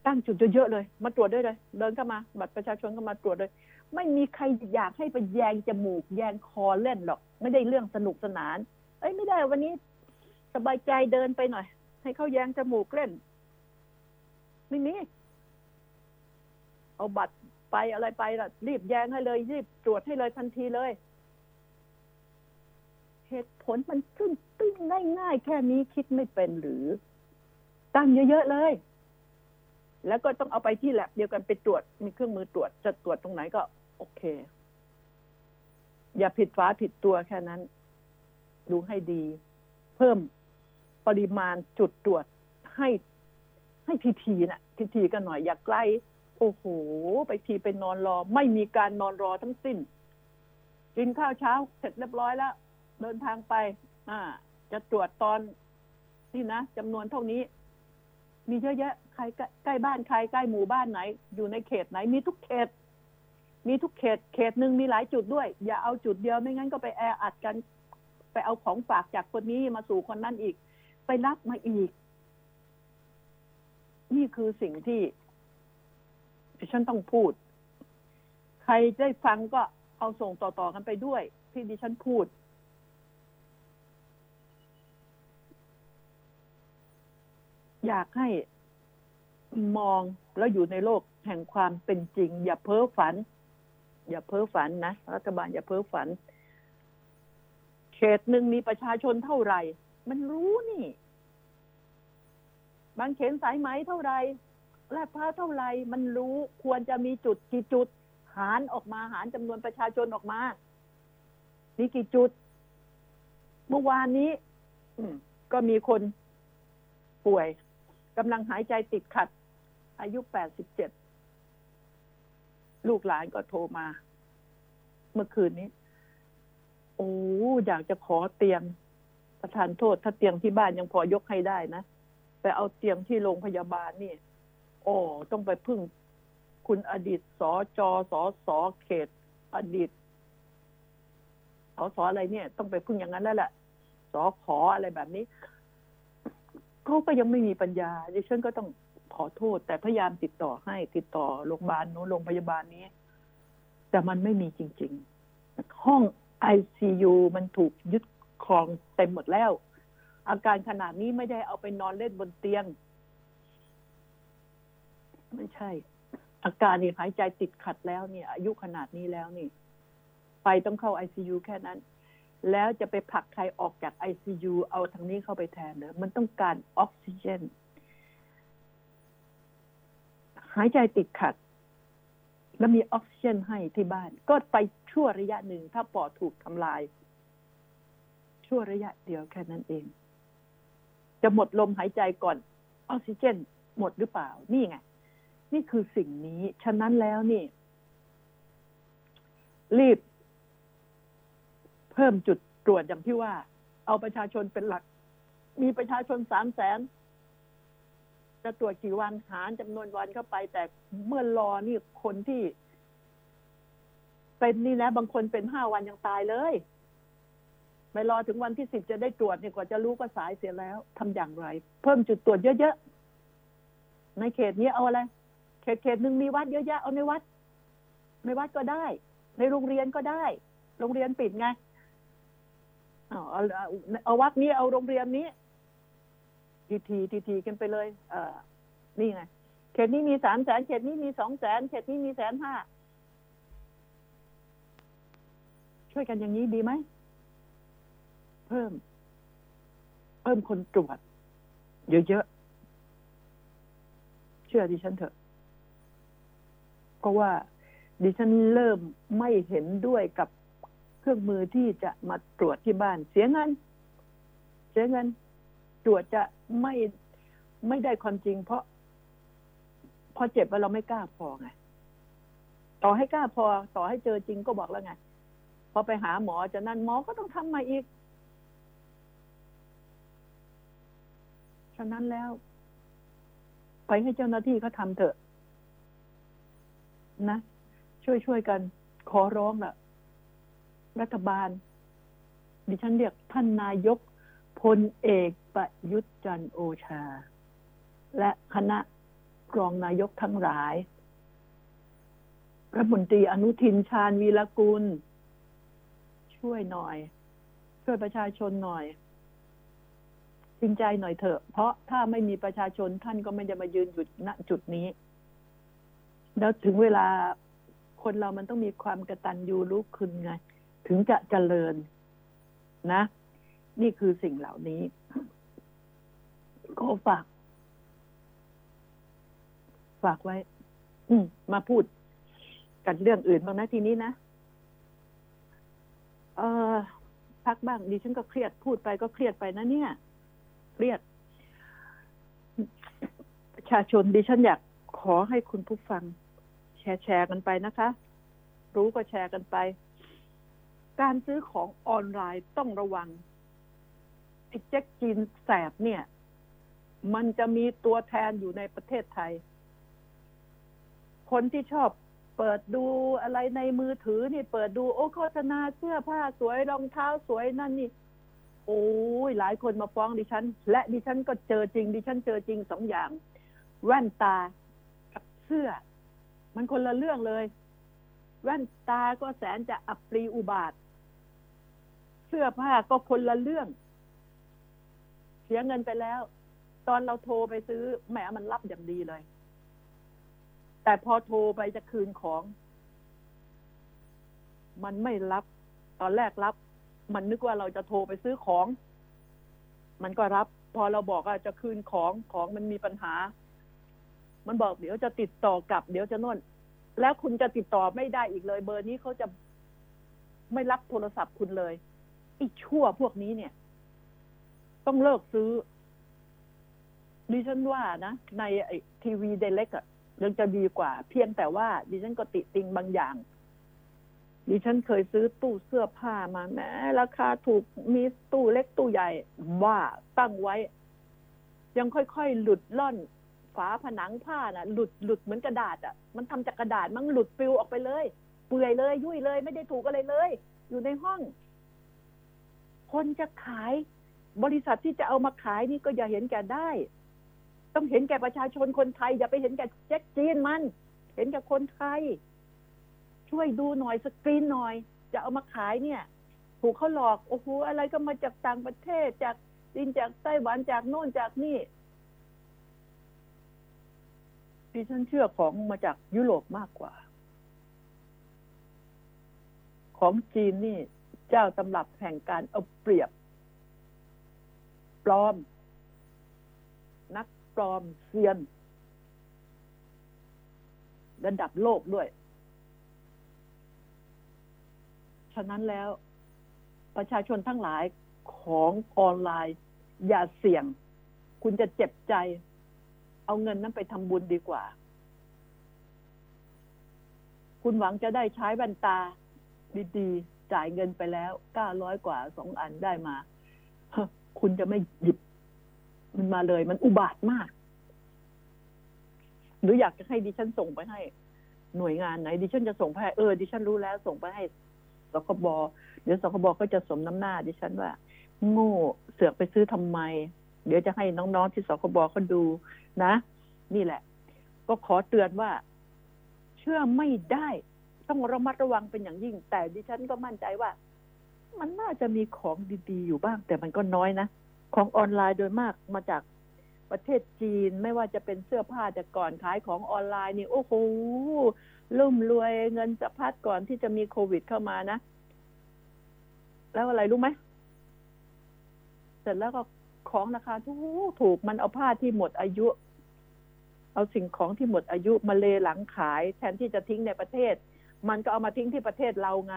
ตั้งจุดเยอะๆเลย มาตรวจได้เลย เดินเข้ามา บัตรประชาชนก็มาตรวจเลย ไม่มีใครอยากให้ไปแยงจมูก แยงคอเล่นหรอก ไม่ได้เรื่องสนุกสนาน เอ้ยไม่ได้วันนี้ สบายใจเดินไปหน่อย ให้เขาแยงจมูกเล่น ไม่มีเอาบัตรไปอะไรไปล่ะ รีบแยงให้เลย รีบตรวจให้เลยทันทีเลย เหตุผลมันขึ้นตึ้งง่ายๆ แค่นี้คิดไม่เป็นหรือ ตั้งเยอะๆเลย แล้วก็ต้องเอาไปที่แลบเดียวกันไปตรวจ มีเครื่องมือตรวจจะตรวจตรงไหนก็ โอเค อย่าผิดฟ้าผิดตัวแค่นั้น ดูให้ดี เพิ่มปริมาณจุดตรวจให้ให้ทีทีนะทีทีกันหน่อยอย่าใกล้ โอ้โห ไปทีไปนอนรอ ไม่มีการนอนรอทั้งสิ้น กินข้าวเช้า เสร็จเรียบร้อยแล้ว เดินทางไป อ่า จะตรวจตอนนี่นะจำนวนเท่านี้ มีเยอะแยะใครใกล้บ้านใครใกล้หมู่บ้านไหน อยู่ในเขตไหนมีทุกเขต มีทุกเขตเขตหนึ่งมีหลายจุดด้วย อย่าเอาจุดเดียวไม่งั้นก็ไปแออัดกัน ไปเอาของฝากจากคนนี้มาสู่คนนั้นอีก ไปรับมาอีก นี่คือสิ่งที่ดิฉันต้องพูด ใครได้ฟังก็เอาส่งต่อๆกันไปด้วย ที่ดิฉันพูด อยากให้มองแล้วอยู่ในโลกแห่งความเป็นจริง อย่าเพ้อฝัน อย่าเพ้อฝันนะ รัฐบาลอย่าเพ้อฝัน เขตหนึ่งมีประชาชนเท่าไหร่ มันรู้นี่ บางเขนสายไหมเท่าไหร่ลาดพร้าวเท่าไหร่มันรู้ควรจะมีจุดกี่จุด หารออกมาหารจำนวนประชาชนออกมา มีกี่จุด เมื่อวานนี้ก็มีคนป่วยกำลังหายใจติดขัด อายุแปดสิบเจ็ด ลูกหลานก็โทรมา เมื่อคืนนี้ โอ้อยากจะขอเตียงประทานโทษ ถ้าเตียงที่บ้านยังพอยกให้ได้นะแต่เอาเตียงที่โรงพยาบาลนี่โอ้ต้องไปพึ่ง คุณอดีตสอจอสอสอเขต อดีตสอสออะไรเนี่ย ต้องไปพึ่งอย่างนั้นแล้วแหละสอขออะไรแบบนี้เขาก็ยังไม่มีปัญญาดิฉันก็ต้อง ขอโทษ แต่พยายามติดต่อให้ติดต่อโรงพยาบาลโน้นโรงพยาบาลนี้ แต่มันไม่มีจริง ๆ ห้องไอซียูมันถูกยึดครองเต็มหมดแล้ว อาการขนาดนี้ไม่ได้เอาไปนอนเล่นบนเตียง ไม่ใช่ อาการนี่หายใจติดขัดแล้วเนี่ย อายุขนาดนี้แล้วนี่ ไปต้องเข้าไอซียูแค่นั้น แล้วจะไปผลักใครออกจากไอซียูเอาทางนี้เข้าไปแทนเนอะมันต้องการออกซิเจน หายใจติดขัด แล้วมีออกซิเจนให้ที่บ้าน ก็ไปชั่วระยะหนึ่ง ถ้าปอดถูกทำลาย ชั่วระยะเดียวแค่นั้นเอง จะหมดลมหายใจก่อนออกซิเจน หมดหรือเปล่า นี่ไง นี่คือสิ่งนี้ ฉะนั้นแล้วนี่ รีบ เพิ่มจุดตรวจอย่างที่ว่า เอาประชาชนเป็นหลัก มีประชาชนสามแสน จะตรวจกี่วันหารจำนวนวันเข้าไป แต่เมื่อรอนี่คนที่ เป็นนี่นะบางคนเป็นห้าวันยังตายเลยไปรอถึงวันที่สิบจะได้ตรวจเนี่ยกว่าจะรู้ก็สายเสียแล้วทำอย่างไร เพิ่มจุดตรวจเยอะๆในเขตนี้เอาอะไรเขตเขตหนึ่งมีวัดเยอะแยะเอาในวัดในวัดก็ได้ ในโรงเรียนก็ได้ โรงเรียนปิดไงเอาเอาวัดนี้เอาโรงเรียนนี้ ทีทีทีทีกันไปเลย เออนี่ไงเขตนี้มีสามแสนเขตนี้มีสองแสนเขตนี้มีแสนห้าช่วยกันอย่างนี้ดีไหม เพิ่ม เพิ่มคนตรวจ เยอะๆ เชื่อดิฉันเถอะ เพราะว่าดิฉันเริ่มไม่เห็นด้วยกับเครื่องมือที่จะมาตรวจที่บ้าน เสียเงิน เสียเงิน รวจจะไม่ไม่ได้ความจริง เพราะพอเจ็บแล้วเราไม่กล้าพอไงต่อให้กล้าพอ ต่อให้เจอจริงก็บอกแล้วไงพอไปหาหมอจะนั่นหมอก็ต้องทำมาอีก ฉะนั้นแล้ว ไปให้เจ้าหน้าที่เขาทำเถอะ นะ ช่วยช่วยกัน ขอร้องละรัฐบาล ดิฉันเรียกท่านนายก พลเอกประยุทธ์จันโอชา และคณะรองนายกทั้งหลายรัฐมนตรีอนุทินชาญวีรกุล ช่วยหน่อย ช่วยประชาชนหน่อยจริงใจหน่อยเถอะ เพราะถ้าไม่มีประชาชนท่านก็ไม่จะมายืนอยู่ณจุดนี้ แล้วถึงเวลาคนเรามันต้องมีความกระตันยูรู้คุณไง ถึงจะเจริญนะ นี่คือสิ่งเหล่านี้ก็ฝาก ฝากไว้ อืมมาพูดกันเรื่องอื่นบ้างนะทีนี้นะเออพักบ้างดิฉันก็เครียดพูดไปก็เครียดไปนะเนี่ย เครียด ประชาชนดิฉันอยากขอให้คุณผู้ฟัง แชร์แชร์กันไปนะคะ รู้ก็แชร์กันไป การซื้อของออนไลน์ต้องระวัง ไอ้แจ็คจีนแสบเนี่ย มันจะมีตัวแทนอยู่ในประเทศไทย คนที่ชอบเปิดดูอะไรในมือถือนี่ เปิดดูโอ้โฆษณาเสื้อผ้าสวยรองเท้าสวยนั่นนี่ โอ้ยหลายคนมาฟ้องดิฉัน และดิฉันก็เจอจริง ดิฉันเจอจริงสองอย่าง แว่นตากับเสื้อ มันคนละเรื่องเลย แว่นตาก็แสนจะอับปรีอุบาท เสื้อผ้าก็คนละเรื่อง เสียเงินไปแล้ว ตอนเราโทรไปซื้อแหมมันรับอย่างดีเลย แต่พอโทรไปจะคืนของ มันไม่รับ ตอนแรกรับ มันนึกว่าเราจะโทรไปซื้อของ มันก็รับ พอเราบอกว่าจะคืนของของมันมีปัญหา มันบอกเดี๋ยวจะติดต่อกลับ เดี๋ยวจะน่น แล้วคุณจะติดต่อไม่ได้อีกเลย เบอร์นี้เขาจะไม่รับโทรศัพท์คุณเลยไอ้ชั่วพวกนี้เนี่ย ต้องเลิกซื้อ ดิฉันว่านะ ในทีวีเดเล็กอะยังจะดีกว่า เพียงแต่ว่า ดิฉันก็ติติงบางอย่าง ดิฉันเคยซื้อตู้เสื้อผ้ามาแม้ราคาถูกมีตู้เล็กตู้ใหญ่ว่าตั้งไว้ ยังค่อยๆ หลุดล่อนฝาผนังผ้าน่ะ หลุดหลุดเหมือนกระดาษอะ มันทำจากกระดาษมันหลุดปลิวออกไปเลย เปื่อยเลย ยุ่ยเลย ไม่ได้ถูกอะไรเลย อยู่ในห้อง คนจะขาย บริษัทที่จะเอามาขายนี่ก็อย่าเห็นแก่ได้ ต้องเห็นแก่ประชาชนคนไทย อย่าไปเห็นแก่แจ็คจีนมัน เห็นแก่คนไทย ช่วยดูหน่อยสกรีนหน่อย จะเอามาขายเนี่ย ถูกเขาหลอกโอ้โหอะไรก็มาจากต่างประเทศจากจีนจากไต้หวันจากโน่นจากนี่ดิฉันเชื่อของมาจากยุโรปมากกว่า ของจีนนี่ เจ้าตำรับแห่งการเอาเปรียบ ปลอม นักปลอมเซียน ระดับโลกด้วย ฉะนั้นแล้ว ประชาชนทั้งหลายของออนไลน์ อย่าเสี่ยง คุณจะเจ็บใจ เอาเงินนั้นไปทำบุญดีกว่า คุณหวังจะได้ใช้แว่นตาดีๆจ่ายเงินไปแล้วเก้าร้อยกว่าสองอันได้มาคุณจะไม่หยิบมันมาเลย มันอุบาทมาก หรืออยากจะให้ดิฉันส่งไปให้ หน่วยงานไหนดิฉันจะส่งไปให้เออดิฉันรู้แล้ว ส่งไปให้สคบเดี๋ยวสคบก็จะสมน้ำหน้า ดิฉันว่า โง่เสือกไปซื้อทำไม เดี๋ยวจะให้น้องๆที่สคบเขาดูนะ นี่แหละ ก็ขอเตือนว่า เชื่อไม่ได้ ต้องระมัดระวังเป็นอย่างยิ่ง แต่ดิฉันก็มั่นใจว่า มันน่าจะมีของดีๆ อยู่บ้าง แต่มันก็น้อยนะ ของออนไลน์โดยมากมาจากประเทศจีนไม่ว่าจะเป็นเสื้อผ้าแต่ก่อนขายของออนไลน์นี่โอ้โหร่ำรวยเงินสะพัดก่อนที่จะมีโควิดเข้ามานะ แล้วอะไรรู้ไหมเสร็จแล้วก็ของราคาถูกถูกมันเอาผ้าที่หมดอายุ เอาสิ่งของที่หมดอายุมาเลหลังขาย แทนที่จะทิ้งในประเทศ มันก็เอามาทิ้งที่ประเทศเราไง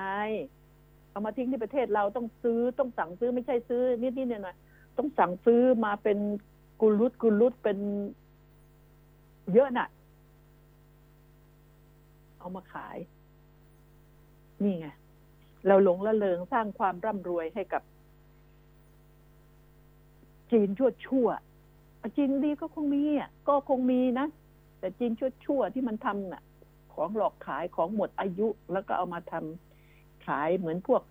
เอามาทิ้งที่ประเทศเราต้องซื้อต้องสั่งซื้อไม่ใช่ซื้อนิดๆหน่อยๆต้องสั่งซื้อมาเป็นกุลุดกุลุดเป็นเยอะน่ะ เอามาขาย นี่ไง เราหลงละเลงสร้างความร่ำรวยให้กับ จีนชั่วชั่วจีนดีก็คงมีอะก็คงมีนะ แต่จีนชั่วชั่วที่มันทำน่ะ ของหลอกขายของหมดอายุแล้วก็เอามาทำ ขายเหมือนพวก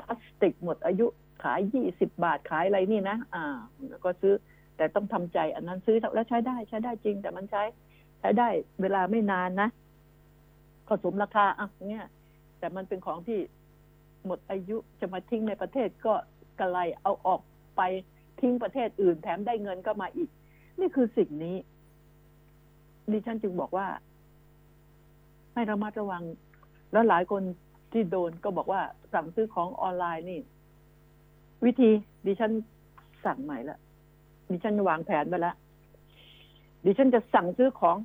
พลาสติกหมดอายุขายยี่สิบบาทขายอะไรนี่นะอ่าแล้วก็ซื้อแต่ต้องทำใจอันนั้นซื้อแล้วใช้ได้ใช้ได้จริง แต่มันใช้ ใช้ได้เวลาไม่นานนะก็สมราคาอะเนี่ยแต่มันเป็นของที่หมดอายุจะมาทิ้งในประเทศก็กระไรเอาออกไปทิ้งประเทศอื่น แถมได้เงินก็มาอีก นี่คือสิ่งนี้ดิฉันจึงบอกว่า ให้ระมัดระวัง แล้วหลายคนที่โดนก็บอกว่าสั่งซื้อของออนไลน์นี่ วิธีดิฉันสั่งใหม่ละดิฉันวางแผนไปแล้วดิฉันจะสั่งซื้อของ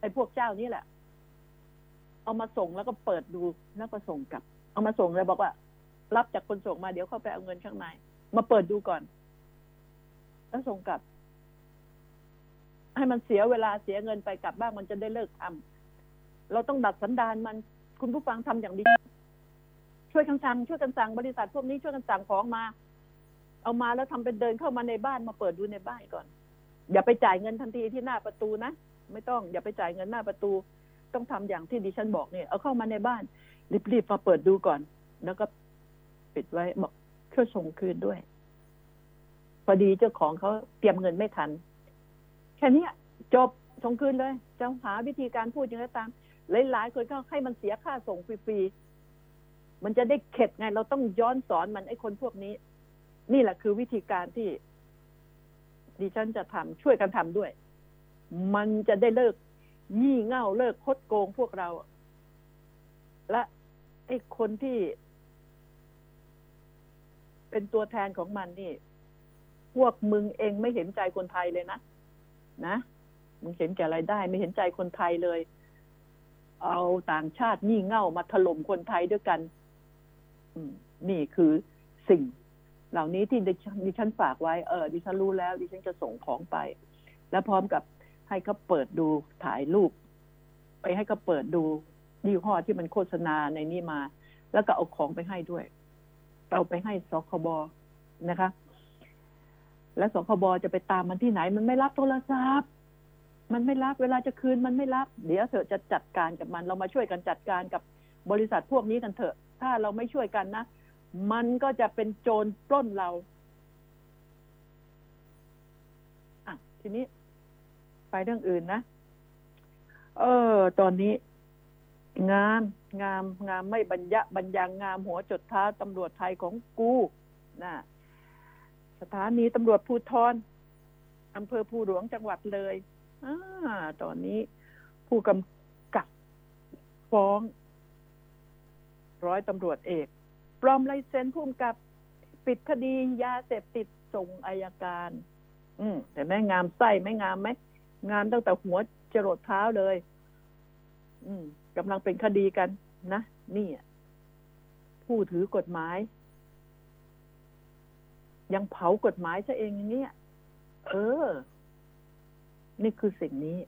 ไอ้พวกเจ้านี้แหละ เอามาส่งแล้วก็เปิดดูแล้วก็ส่งกลับ เอามาส่งเลยบอกว่า รับจากคนส่งมาเดี๋ยวเข้าไปเอาเงินข้างในมาเปิดดูก่อน แล้วส่งกลับ ให้มันเสียเวลาเสียเงินไปกลับบ้างมันจะได้เลิกทำ เราต้องดัดสันดานมันคุณผู้ฟังทำอย่างดี ช่วยกันสั่งช่วยกันสั่งบริษัทพวกนี้ช่วยกันสั่งของมา เอามาแล้วทำเป็นเดินเข้ามาในบ้านมาเปิดดูในบ้านก่อน อย่าไปจ่ายเงินทันทีที่หน้าประตูนะไม่ต้องอย่าไปจ่ายเงินหน้าประตู ต้องทำอย่างที่ดิฉันบอกเนี่ยเอาเข้ามาในบ้าน รีบๆมาเปิดดูก่อน แล้วก็ปิดไว้บอกช่วยส่งคืนด้วย พอดีเจ้าของเขาเตรียมเงินไม่ทัน แค่นี้จบส่งคืนเลยจะหาวิธีการพูดยังไงตาม หลายๆคนก็ให้มันเสียค่าส่งฟรีๆมันจะได้เข็ดไง เราต้องย้อนสอนมันไอ้คนพวกนี้ นี่แหละคือวิธีการที่ดิฉันจะทำช่วยกันทำด้วย มันจะได้เลิกงี่เง่าเลิกคดโกงพวกเรา และไอ้คนที่ เป็นตัวแทนของมันนี่ พวกมึงเองไม่เห็นใจคนไทยเลยนะนะมึงเห็นแก่รายได้ ไม่เห็นใจคนไทยเลย เอาต่างชาติงี่เง่ามาถล่มคนไทยด้วยกันนี่คือสิ่ง เหล่านี้ที่ดิฉันฝากไว้ เออ ดิฉันรู้แล้ว ดิฉันจะส่งของไป แล้วพร้อมกับให้เขาเปิดดูถ่ายรูป ไปให้เขาเปิดดูยี่ห้อที่มันโฆษณาในนี้มา แล้วก็เอาของไปให้ด้วย เอาไปให้สคบนะคะ แล้วสคบจะไปตามมันที่ไหน มันไม่รับโทรศัพท์ มันไม่รับเวลาจะคืนมันไม่รับ เดี๋ยวเถอะจะจัดการกับมัน เรามาช่วยกันจัดการกับบริษัทพวกนี้กันเถอะ ถ้าเราไม่ช่วยกันนะ มันก็จะเป็นโจรปล้นเราอะทีนี้ ไปเรื่องอื่นนะ เออ ตอนนี้ งาม งาม งามไม่บรรยะบรรยังงามหัวจดเท้าตำรวจไทยของกูนะสถานีตำรวจภูทรอำเภอภูหลวงจังหวัดเลย อ่าตอนนี้ผู้กำกับฟ้อง ร้อยตำรวจเอกปลอมลายเซ็นผู้กำกับปิดคดียาเสพติดส่งอายการ อืมแต่แม่งามไส้ไม่งามไหมงามตั้งแต่หัวจรดเท้าเลย อืมกำลังเป็นคดีกันนะนี่อะผู้ถือกฎหมาย ยังเผากฎหมายซะเองอย่างเนี้ยเออ นี่คือสิ่งนี้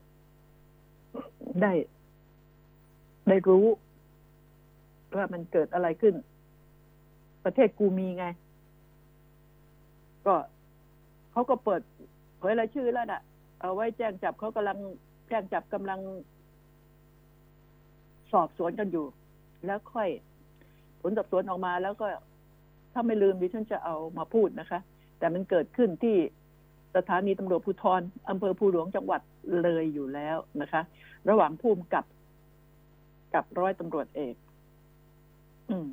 ได้ได้รู้ ว่ามันเกิดอะไรขึ้น ประเทศกูมีไง ก็เขาก็เปิดเผยรายชื่อแล้วน่ะ เอาไว้แจ้งจับเขากำลังแจ้งจับกำลัง สอบสวนกันอยู่ แล้วค่อย ผลสอบสวนออกมาแล้วก็ ถ้าไม่ลืมดิฉันจะเอามาพูดนะคะ แต่มันเกิดขึ้นที่ สถานีตำรวจภูธรอำเภอภูหลวงจังหวัดเลยอยู่แล้วนะคะ ระหว่างภูมิกับกับร้อยตำรวจเอก อืม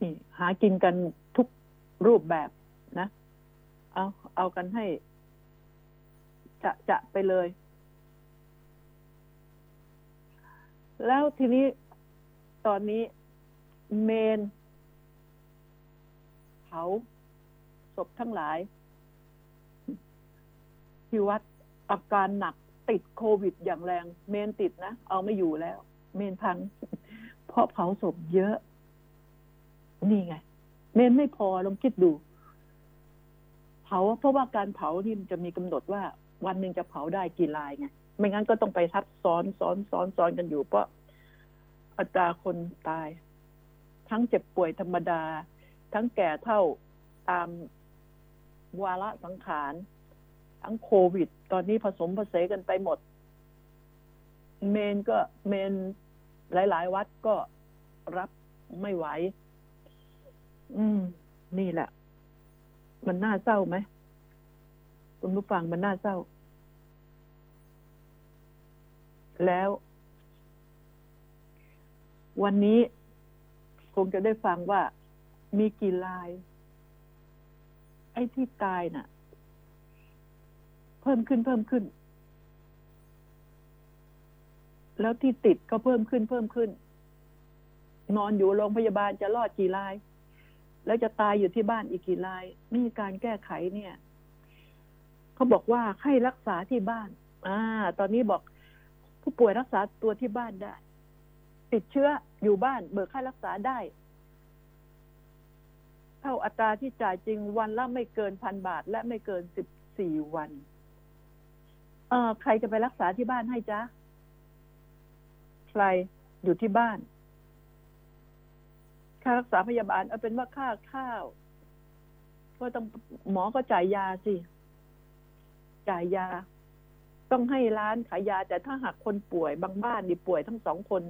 นี่หากินกันทุกรูปแบบนะ เอาเอากันให้ จะจะไปเลย แล้วทีนี้ตอนนี้เมนเผาศพทั้งหลาย ที่วัดอาการหนักติดโควิดอย่างแรง เมนติดนะ เอาไม่อยู่แล้ว เมนพัง เพราะเผาศพเยอะ นี่ไง เมนไม่พอลองคิดดู เผาเพราะว่าการเผานี่มันจะมีกำหนดว่า วันหนึ่งจะเผาได้กี่ลายไงไม่งั้นก็ต้องไปทับซ้อนซ้อนซ้อนซ้อนกันอยู่ เพราะอัตราคนตาย ทั้งเจ็บป่วยธรรมดา ทั้งแก่เท่าตามวาระสังขาร ทั้งโควิด ตอนนี้ผสมผสานกันไปหมด เมนก็เมนหลาย ๆ วัดก็รับไม่ไหว อืม นี่แหละ มันน่าเศร้าไหมคุณผู้ฟังมันน่าเศร้า แล้ว วันนี้คงจะได้ฟังว่ามีกี่ลาย ไอ้ที่ตายน่ะ เพิ่มขึ้นเพิ่มขึ้น แล้วที่ติดก็เพิ่มขึ้นเพิ่มขึ้น นอนอยู่โรงพยาบาลจะรอดกี่ราย แล้วจะตายอยู่ที่บ้านอีกกี่รายนี่การแก้ไขเนี่ยเขาบอกว่าให้รักษาที่บ้าน อ่า ตอนนี้บอกผู้ป่วยรักษาตัวที่บ้านได้ ติดเชื้ออยู่บ้าน เบิกค่ารักษาได้ เท่าอัตราที่จ่ายจริงวันละไม่เกินพันบาท และไม่เกินสิบสี่วัน ออใครจะไปรักษาที่บ้านให้จ๊ะ ใครอยู่ที่บ้าน ค่ารักษาพยาบาล เอาเป็นว่าค่าข้าวก็ต้องหมอก็จ่ายยาสิ จ่ายยา ต้องให้ร้านขายยา แต่ถ้าหากคนป่วยบางบ้านนี่ป่วยทั้งสองคน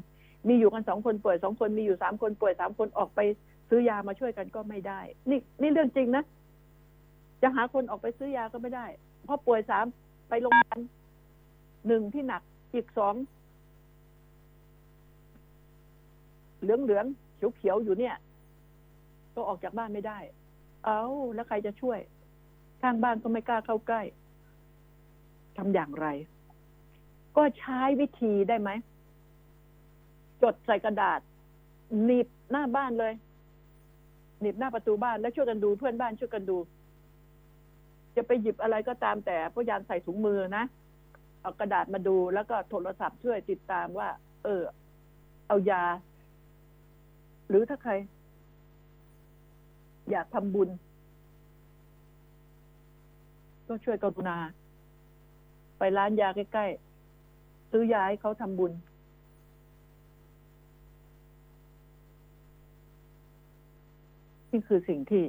มีอยู่กันสองคนป่วยสองคนมีอยู่สามคนป่วยสามคนออกไปซื้อยามาช่วยกันก็ไม่ได้ นี่นี่เรื่องจริงนะ จะหาคนออกไปซื้อยาก็ไม่ได้ เพราะป่วยสามไปโรงพยาบาล หนึ่งที่หนักอีกสองเหลืองเหลืองเขียวเขียวๆอยู่เนี่ย ก็ออกจากบ้านไม่ได้ เอาแล้วใครจะช่วย ข้างบ้านก็ไม่กล้าเข้าใกล้ทำอย่างไร ก็ใช้วิธีได้ไหม จดใส่กระดาษหนีบหน้าบ้านเลยหนีบหน้าประตูบ้านแล้วช่วยกันดูเพื่อนบ้านช่วยกันดู จะไปหยิบอะไรก็ตามแต่พยายามใส่ถุงมือนะ เอากระดาษมาดูแล้วก็โทรศัพท์ช่วยติดตามว่า เออ เอายา หรือถ้าใคร อยากทำบุญ ก็ช่วยกรุณา ไปร้านยาใกล้ๆ ซื้อยาให้เขาทำบุญ นี่คือสิ่งที่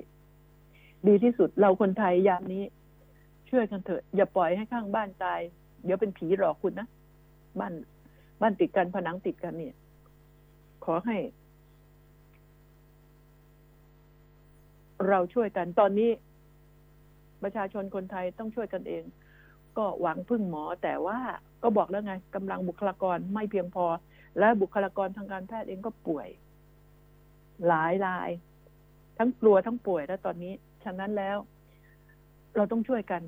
ดีที่สุดเราคนไทยยามนี้ ช่วยกันเถอะ อย่าปล่อยให้ข้างบ้านตาย เดี๋ยวเป็นผีหลอกคุณนะบ้าน บ้านติดกันผนังติดกันเนี่ย ขอให้ เราช่วยกันตอนนี้ ประชาชนคนไทยต้องช่วยกันเอง ก็หวังพึ่งหมอ แต่ว่าก็บอกแล้วไงกำลังบุคลากรไม่เพียงพอ และบุคลากรทางการแพทย์เองก็ป่วย หลายราย ทั้งกลัวทั้งป่วยแล้วตอนนี้ ฉะนั้นแล้ว เราต้องช่วยกัน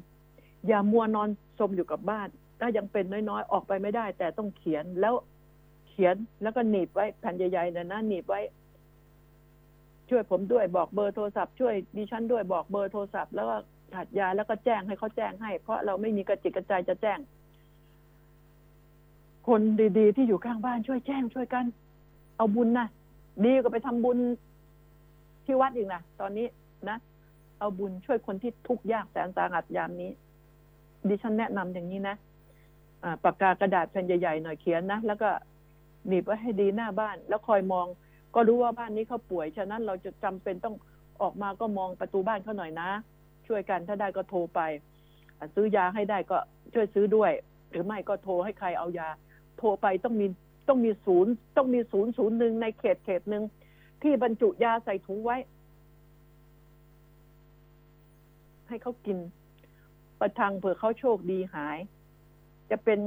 อย่ามัวนอนสมอยู่กับบ้าน ถ้ายังเป็นน้อยๆ ออกไปไม่ได้ แต่ต้องเขียนแล้วเขียนแล้วก็หนีบไว้แผ่นใหญ่ๆนะนะหนีบไว้ ช่วยผมด้วยบอกเบอร์โทรศัพท์ช่วยดิฉันด้วยบอกเบอร์โทรศัพท์แล้วก็ขาดยาแล้วก็แจ้งให้เขาแจ้งให้ เพราะเราไม่มีกระจิกกระจายจะแจ้ง คนดีๆ ที่อยู่ข้างบ้านช่วยแจ้งช่วยกัน เอาบุญนะดีก็ไปทำบุญที่วัดอีกนะตอนนี้นะเอาบุญช่วยคนที่ทุกข์ยากแสนสาหัสยามนี้ ดิฉันแนะนำอย่างนี้นะ ปากกากระดาษแผ่นใหญ่ๆหน่อยเขียนนะแล้วก็หนีบไว้ให้ดีหน้าบ้าน แล้วคอยมอง ก็รู้ว่าบ้านนี้เขาป่วยฉะนั้นเราจะจำเป็นต้องออกมาก็มองประตูบ้านเขาหน่อยนะ ช่วยกันถ้าได้ก็โทรไป ซื้อยาให้ได้ก็ช่วยซื้อด้วย หรือไม่ก็โทรให้ใครเอายา โทรไปต้องมีต้องมีศูนย์ต้องมีศูนย์ศูนย์หนึ่งในเขตเขตหนึ่งที่บรรจุยาใส่ถุงไว้ ให้เขากิน ประทังเผื่อเขาโชคดีหาย จะเป็น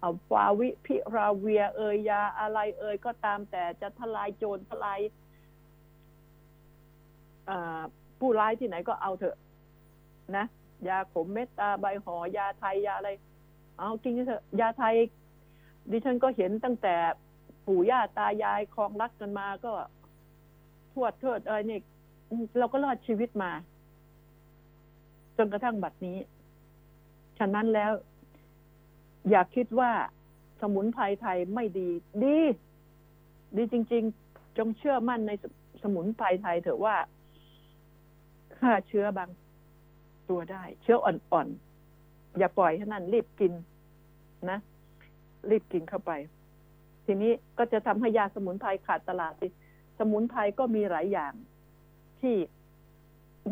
เอาฟาวิพิราเวียเอยยาอะไรเอยก็ตามแต่จะทลายโจรทลายผู้ร้ายที่ไหนก็เอาเถอะ นะ ยาขมเม็ดตาใบหอยาไทยยาอะไร เอากินกันเถอะ ยาไทย ดิฉันก็เห็นตั้งแต่ปู่ย่าตายายคลองรักกันมาก็ทวดเทิดเอ้ยนี่เราก็รอดชีวิตมา จนกระทั่งบัดนี้ ฉะนั้นแล้ว อย่าคิดว่าสมุนไพรไทยไม่ดี ดี ดีจริง ๆ จงเชื่อมั่นในสสมุนไพรไทยเถอะว่าฆ่าเชื้อบางตัวได้ เชื้ออ่อนๆ อย่าปล่อยให้นั่นรีบกินนะ รีบกินเข้าไป ทีนี้ก็จะทำให้ยาสมุนไพรขาดตลาดสิสมุนไพรก็มีหลายอย่างที่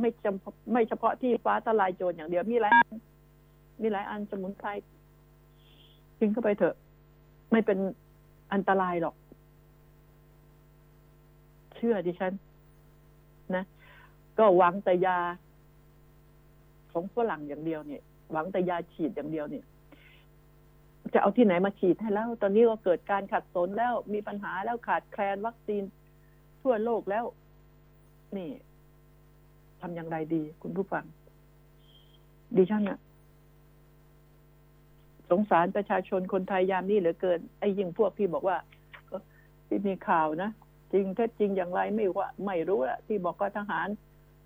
ไม่จำไม่เฉพาะที่ฟ้าทลายโจรอย่างเดียวมีหลายมีหลายอันสมุนไพร กินเข้าไปเถอะ ไม่เป็นอันตรายหรอก เชื่อดิฉัน นะ ก็หวังแต่ยา ของฝรั่งอย่างเดียวเนี่ย หวังแต่ยาฉีดอย่างเดียวเนี่ย จะเอาที่ไหนมาฉีดให้แล้ว ตอนนี้ก็เกิดการขัดสนแล้วมีปัญหาแล้วขาดแคลนวัคซีนทั่วโลกแล้ว นี่ทำอย่างไรดี คุณผู้ฟังดิฉันอะ สงสารประชาชนคนไทยยามนี้เหลือเกินไอ้ยิ่งพวกที่บอกว่าที่มีข่าวนะจริงเท็จจริงอย่างไรไม่ว่าไม่รู้ละที่บอกว่าทหาร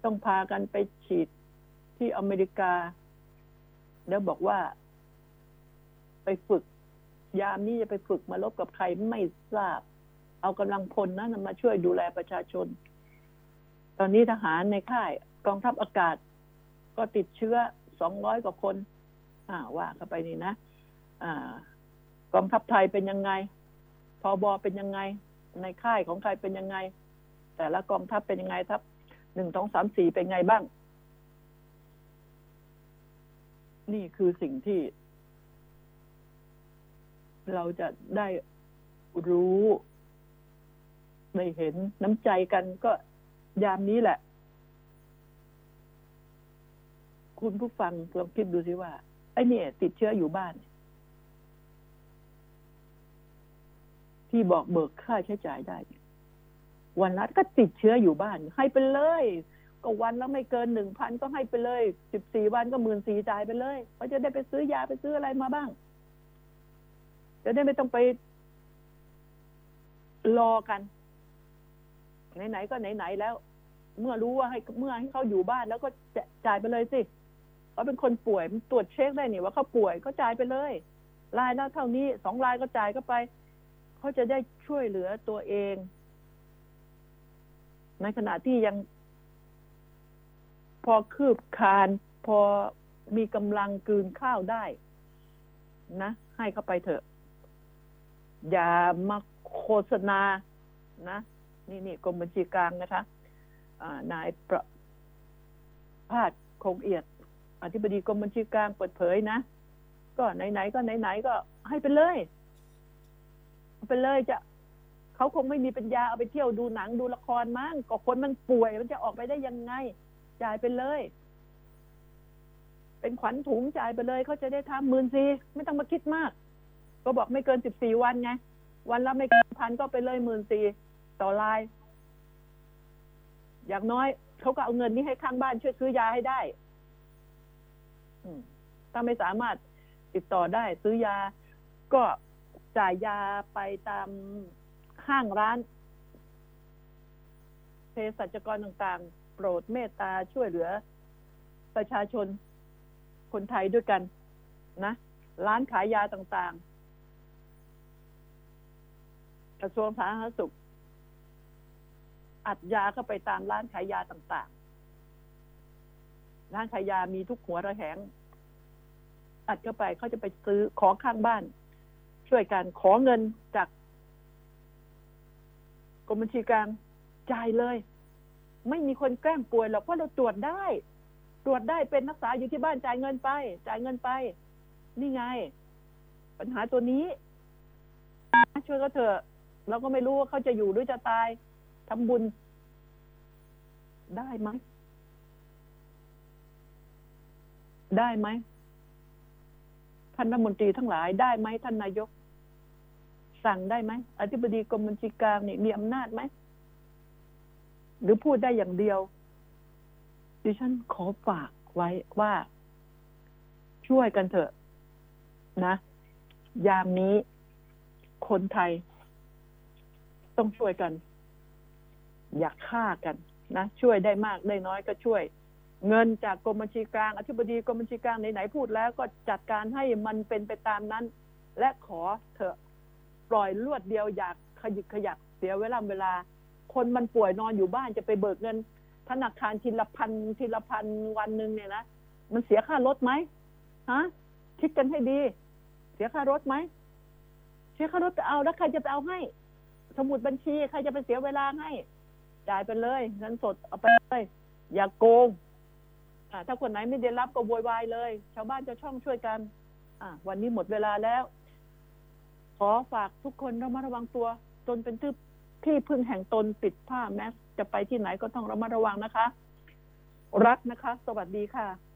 ต้องพากันไปฉีดที่อเมริกา แล้วบอกว่า ไปฝึก ยามนี้จะไปฝึกมาลบกับใครไม่ทราบ เอากำลังพลนะนมาช่วยดูแลประชาชน ตอนนี้ทหารในค่าย กองทัพอากาศ ก็ติดเชื้อสองร้อยกว่าคน อ่าว่าเข้าไปนี่นะ อกองทัพไทยเป็นยังไงพอบอเป็นยังไง ในค่ายของใครเป็นยังไง แต่ละกองทัพเป็นยังไงทัพหนึ่งสองสามสี่เป็นไงบ้าง นี่คือสิ่งที่ เราจะได้รู้ได้เห็นน้ำใจกันก็ยามนี้แหละ คุณผู้ฟังลองคิดดูสิว่า ไอ้เนี่ยติดเชื้ออยู่บ้าน ที่บอกเบิกค่าใช้จ่ายได้ วันละก็ติดเชื้ออยู่บ้าน ให้ไปเลย ก็วันละไม่เกินหนึ่งพันก็ให้ไปเลยสิบสี่วันก็หมื่นสี่จ่ายไปเลยเขาจะได้ไปซื้อยาไปซื้ออะไรมาบ้างจะได้ไม่ต้องไปรอกัน ไหนๆก็ไหนๆแล้ว เมื่อรู้ว่าให้เมื่อให้เขาอยู่บ้านแล้วก็จ่ายไปเลยสิเขาเป็นคนป่วยตรวจเช็คได้นี่ว่าเขาป่วยก็จ่ายไปเลยรายละเท่านี้สองรายก็จ่ายก็ไป เขาจะได้ช่วยเหลือตัวเอง ในขณะที่ยัง พอคืบคาน พอมีกำลังกืนข้าวได้ นะ ให้เข้าไปเถอะ อย่ามาโฆษณานะ นี่นี่กรมบัญชีกลางนะคะนายประพาสคงเอียด อธิบดีกรมบัญชีกลางเปิดเผยนะ ก็ไหนๆก็ไหนๆก็ให้ไปเลย ไปเลยจะเขาคงไม่มีปัญญาเอาไปเที่ยวดูหนังดูละครมั้งก็คนมันป่วยมันจะออกไปได้ยังไง จ่ายไปเลย เป็นขวัญถุงจ่ายไปเลยเขาจะได้ทำหมื่นสี่ไม่ต้องมาคิดมาก ก็บอกไม่เกินสิบสี่วันไงวันละไม่เกินพันก็ไปเลยหมื่นสี่ต่อราย อย่างน้อยเขาก็เอาเงินนี้ให้ข้างบ้านช่วยซื้อยาให้ได้ถ้าไม่สามารถติดต่อได้ซื้อยา ก็ จ่ายยาไปตามห้างร้านเภสัชกรต่างๆ โปรดเมตตาช่วยเหลือ ประชาชนคนไทยด้วยกัน นะ ร้านขายยาต่างๆ กระทรวงสาธารณสุข อัดยาเข้าไปตามร้านขายยาต่างๆ ร้านขายยามีทุกหัวระแหงอัดเข้าไปเขาจะไปซื้อขอข้างบ้าน ช่วยกันขอเงินจากกรมบัญชีกลางจ่ายเลย ไม่มีคนแกล้งป่วยหรอกเพราะเราตรวจได้ ตรวจได้เป็นรักษาอยู่ที่บ้านจ่ายเงินไป จ่ายเงินไป นี่ไง ปัญหาตัวนี้ ช่วยก็เถอะเราก็ไม่รู้ว่าเขาจะอยู่หรือจะตายทำบุญ ได้ไหมได้ไหมท่านรัฐมนตรีทั้งหลายได้ไหมท่านนายก สั่งได้ไหมอธิบดีกรมบัญชีกลางนี่มีอำนาจไหม หรือพูดได้อย่างเดียว ดิฉันขอฝากไว้ว่าช่วยกันเถอะนะ ยามนี้คนไทย ต้องช่วยกัน อย่าฆ่ากันนะช่วยได้มากได้น้อยก็ช่วย เงินจากกรมบัญชีกลาง อธิบดีกรมบัญชีกลางไหนๆพูดแล้วก็จัดการให้มันเป็นไปตามนั้น และขอเถอะ ปล่อยลวดเดียวอยากขยิกขยักเสียเวลาเวลา คนมันป่วยนอนอยู่บ้านจะไปเบิกเงิน ธนาคารทีละพันทีละพันวันหนึ่งเนี่ยนะมันเสียค่ารถไหมฮะคิดกันให้ดี เสียค่ารถไหมเสียค่ารถจะเอาแล้วใครจะไปเอาให้ สมุดบัญชีใครจะไปเสียเวลาให้จ่ายไปเลยเงินสดเอาไปเลย อย่าโกงถ้าคนไหนไม่ได้รับก็โวยวายเลย ชาวบ้านจะช่องช่วยกันอ่าวันนี้หมดเวลาแล้ว ขอฝากทุกคนระมัดระวังตัวจนเป็นที่ที่พึ่งแห่งตนติดผ้าแมสจะไปที่ไหนก็ต้องระมัดระวังนะคะ รักนะคะ สวัสดีค่ะ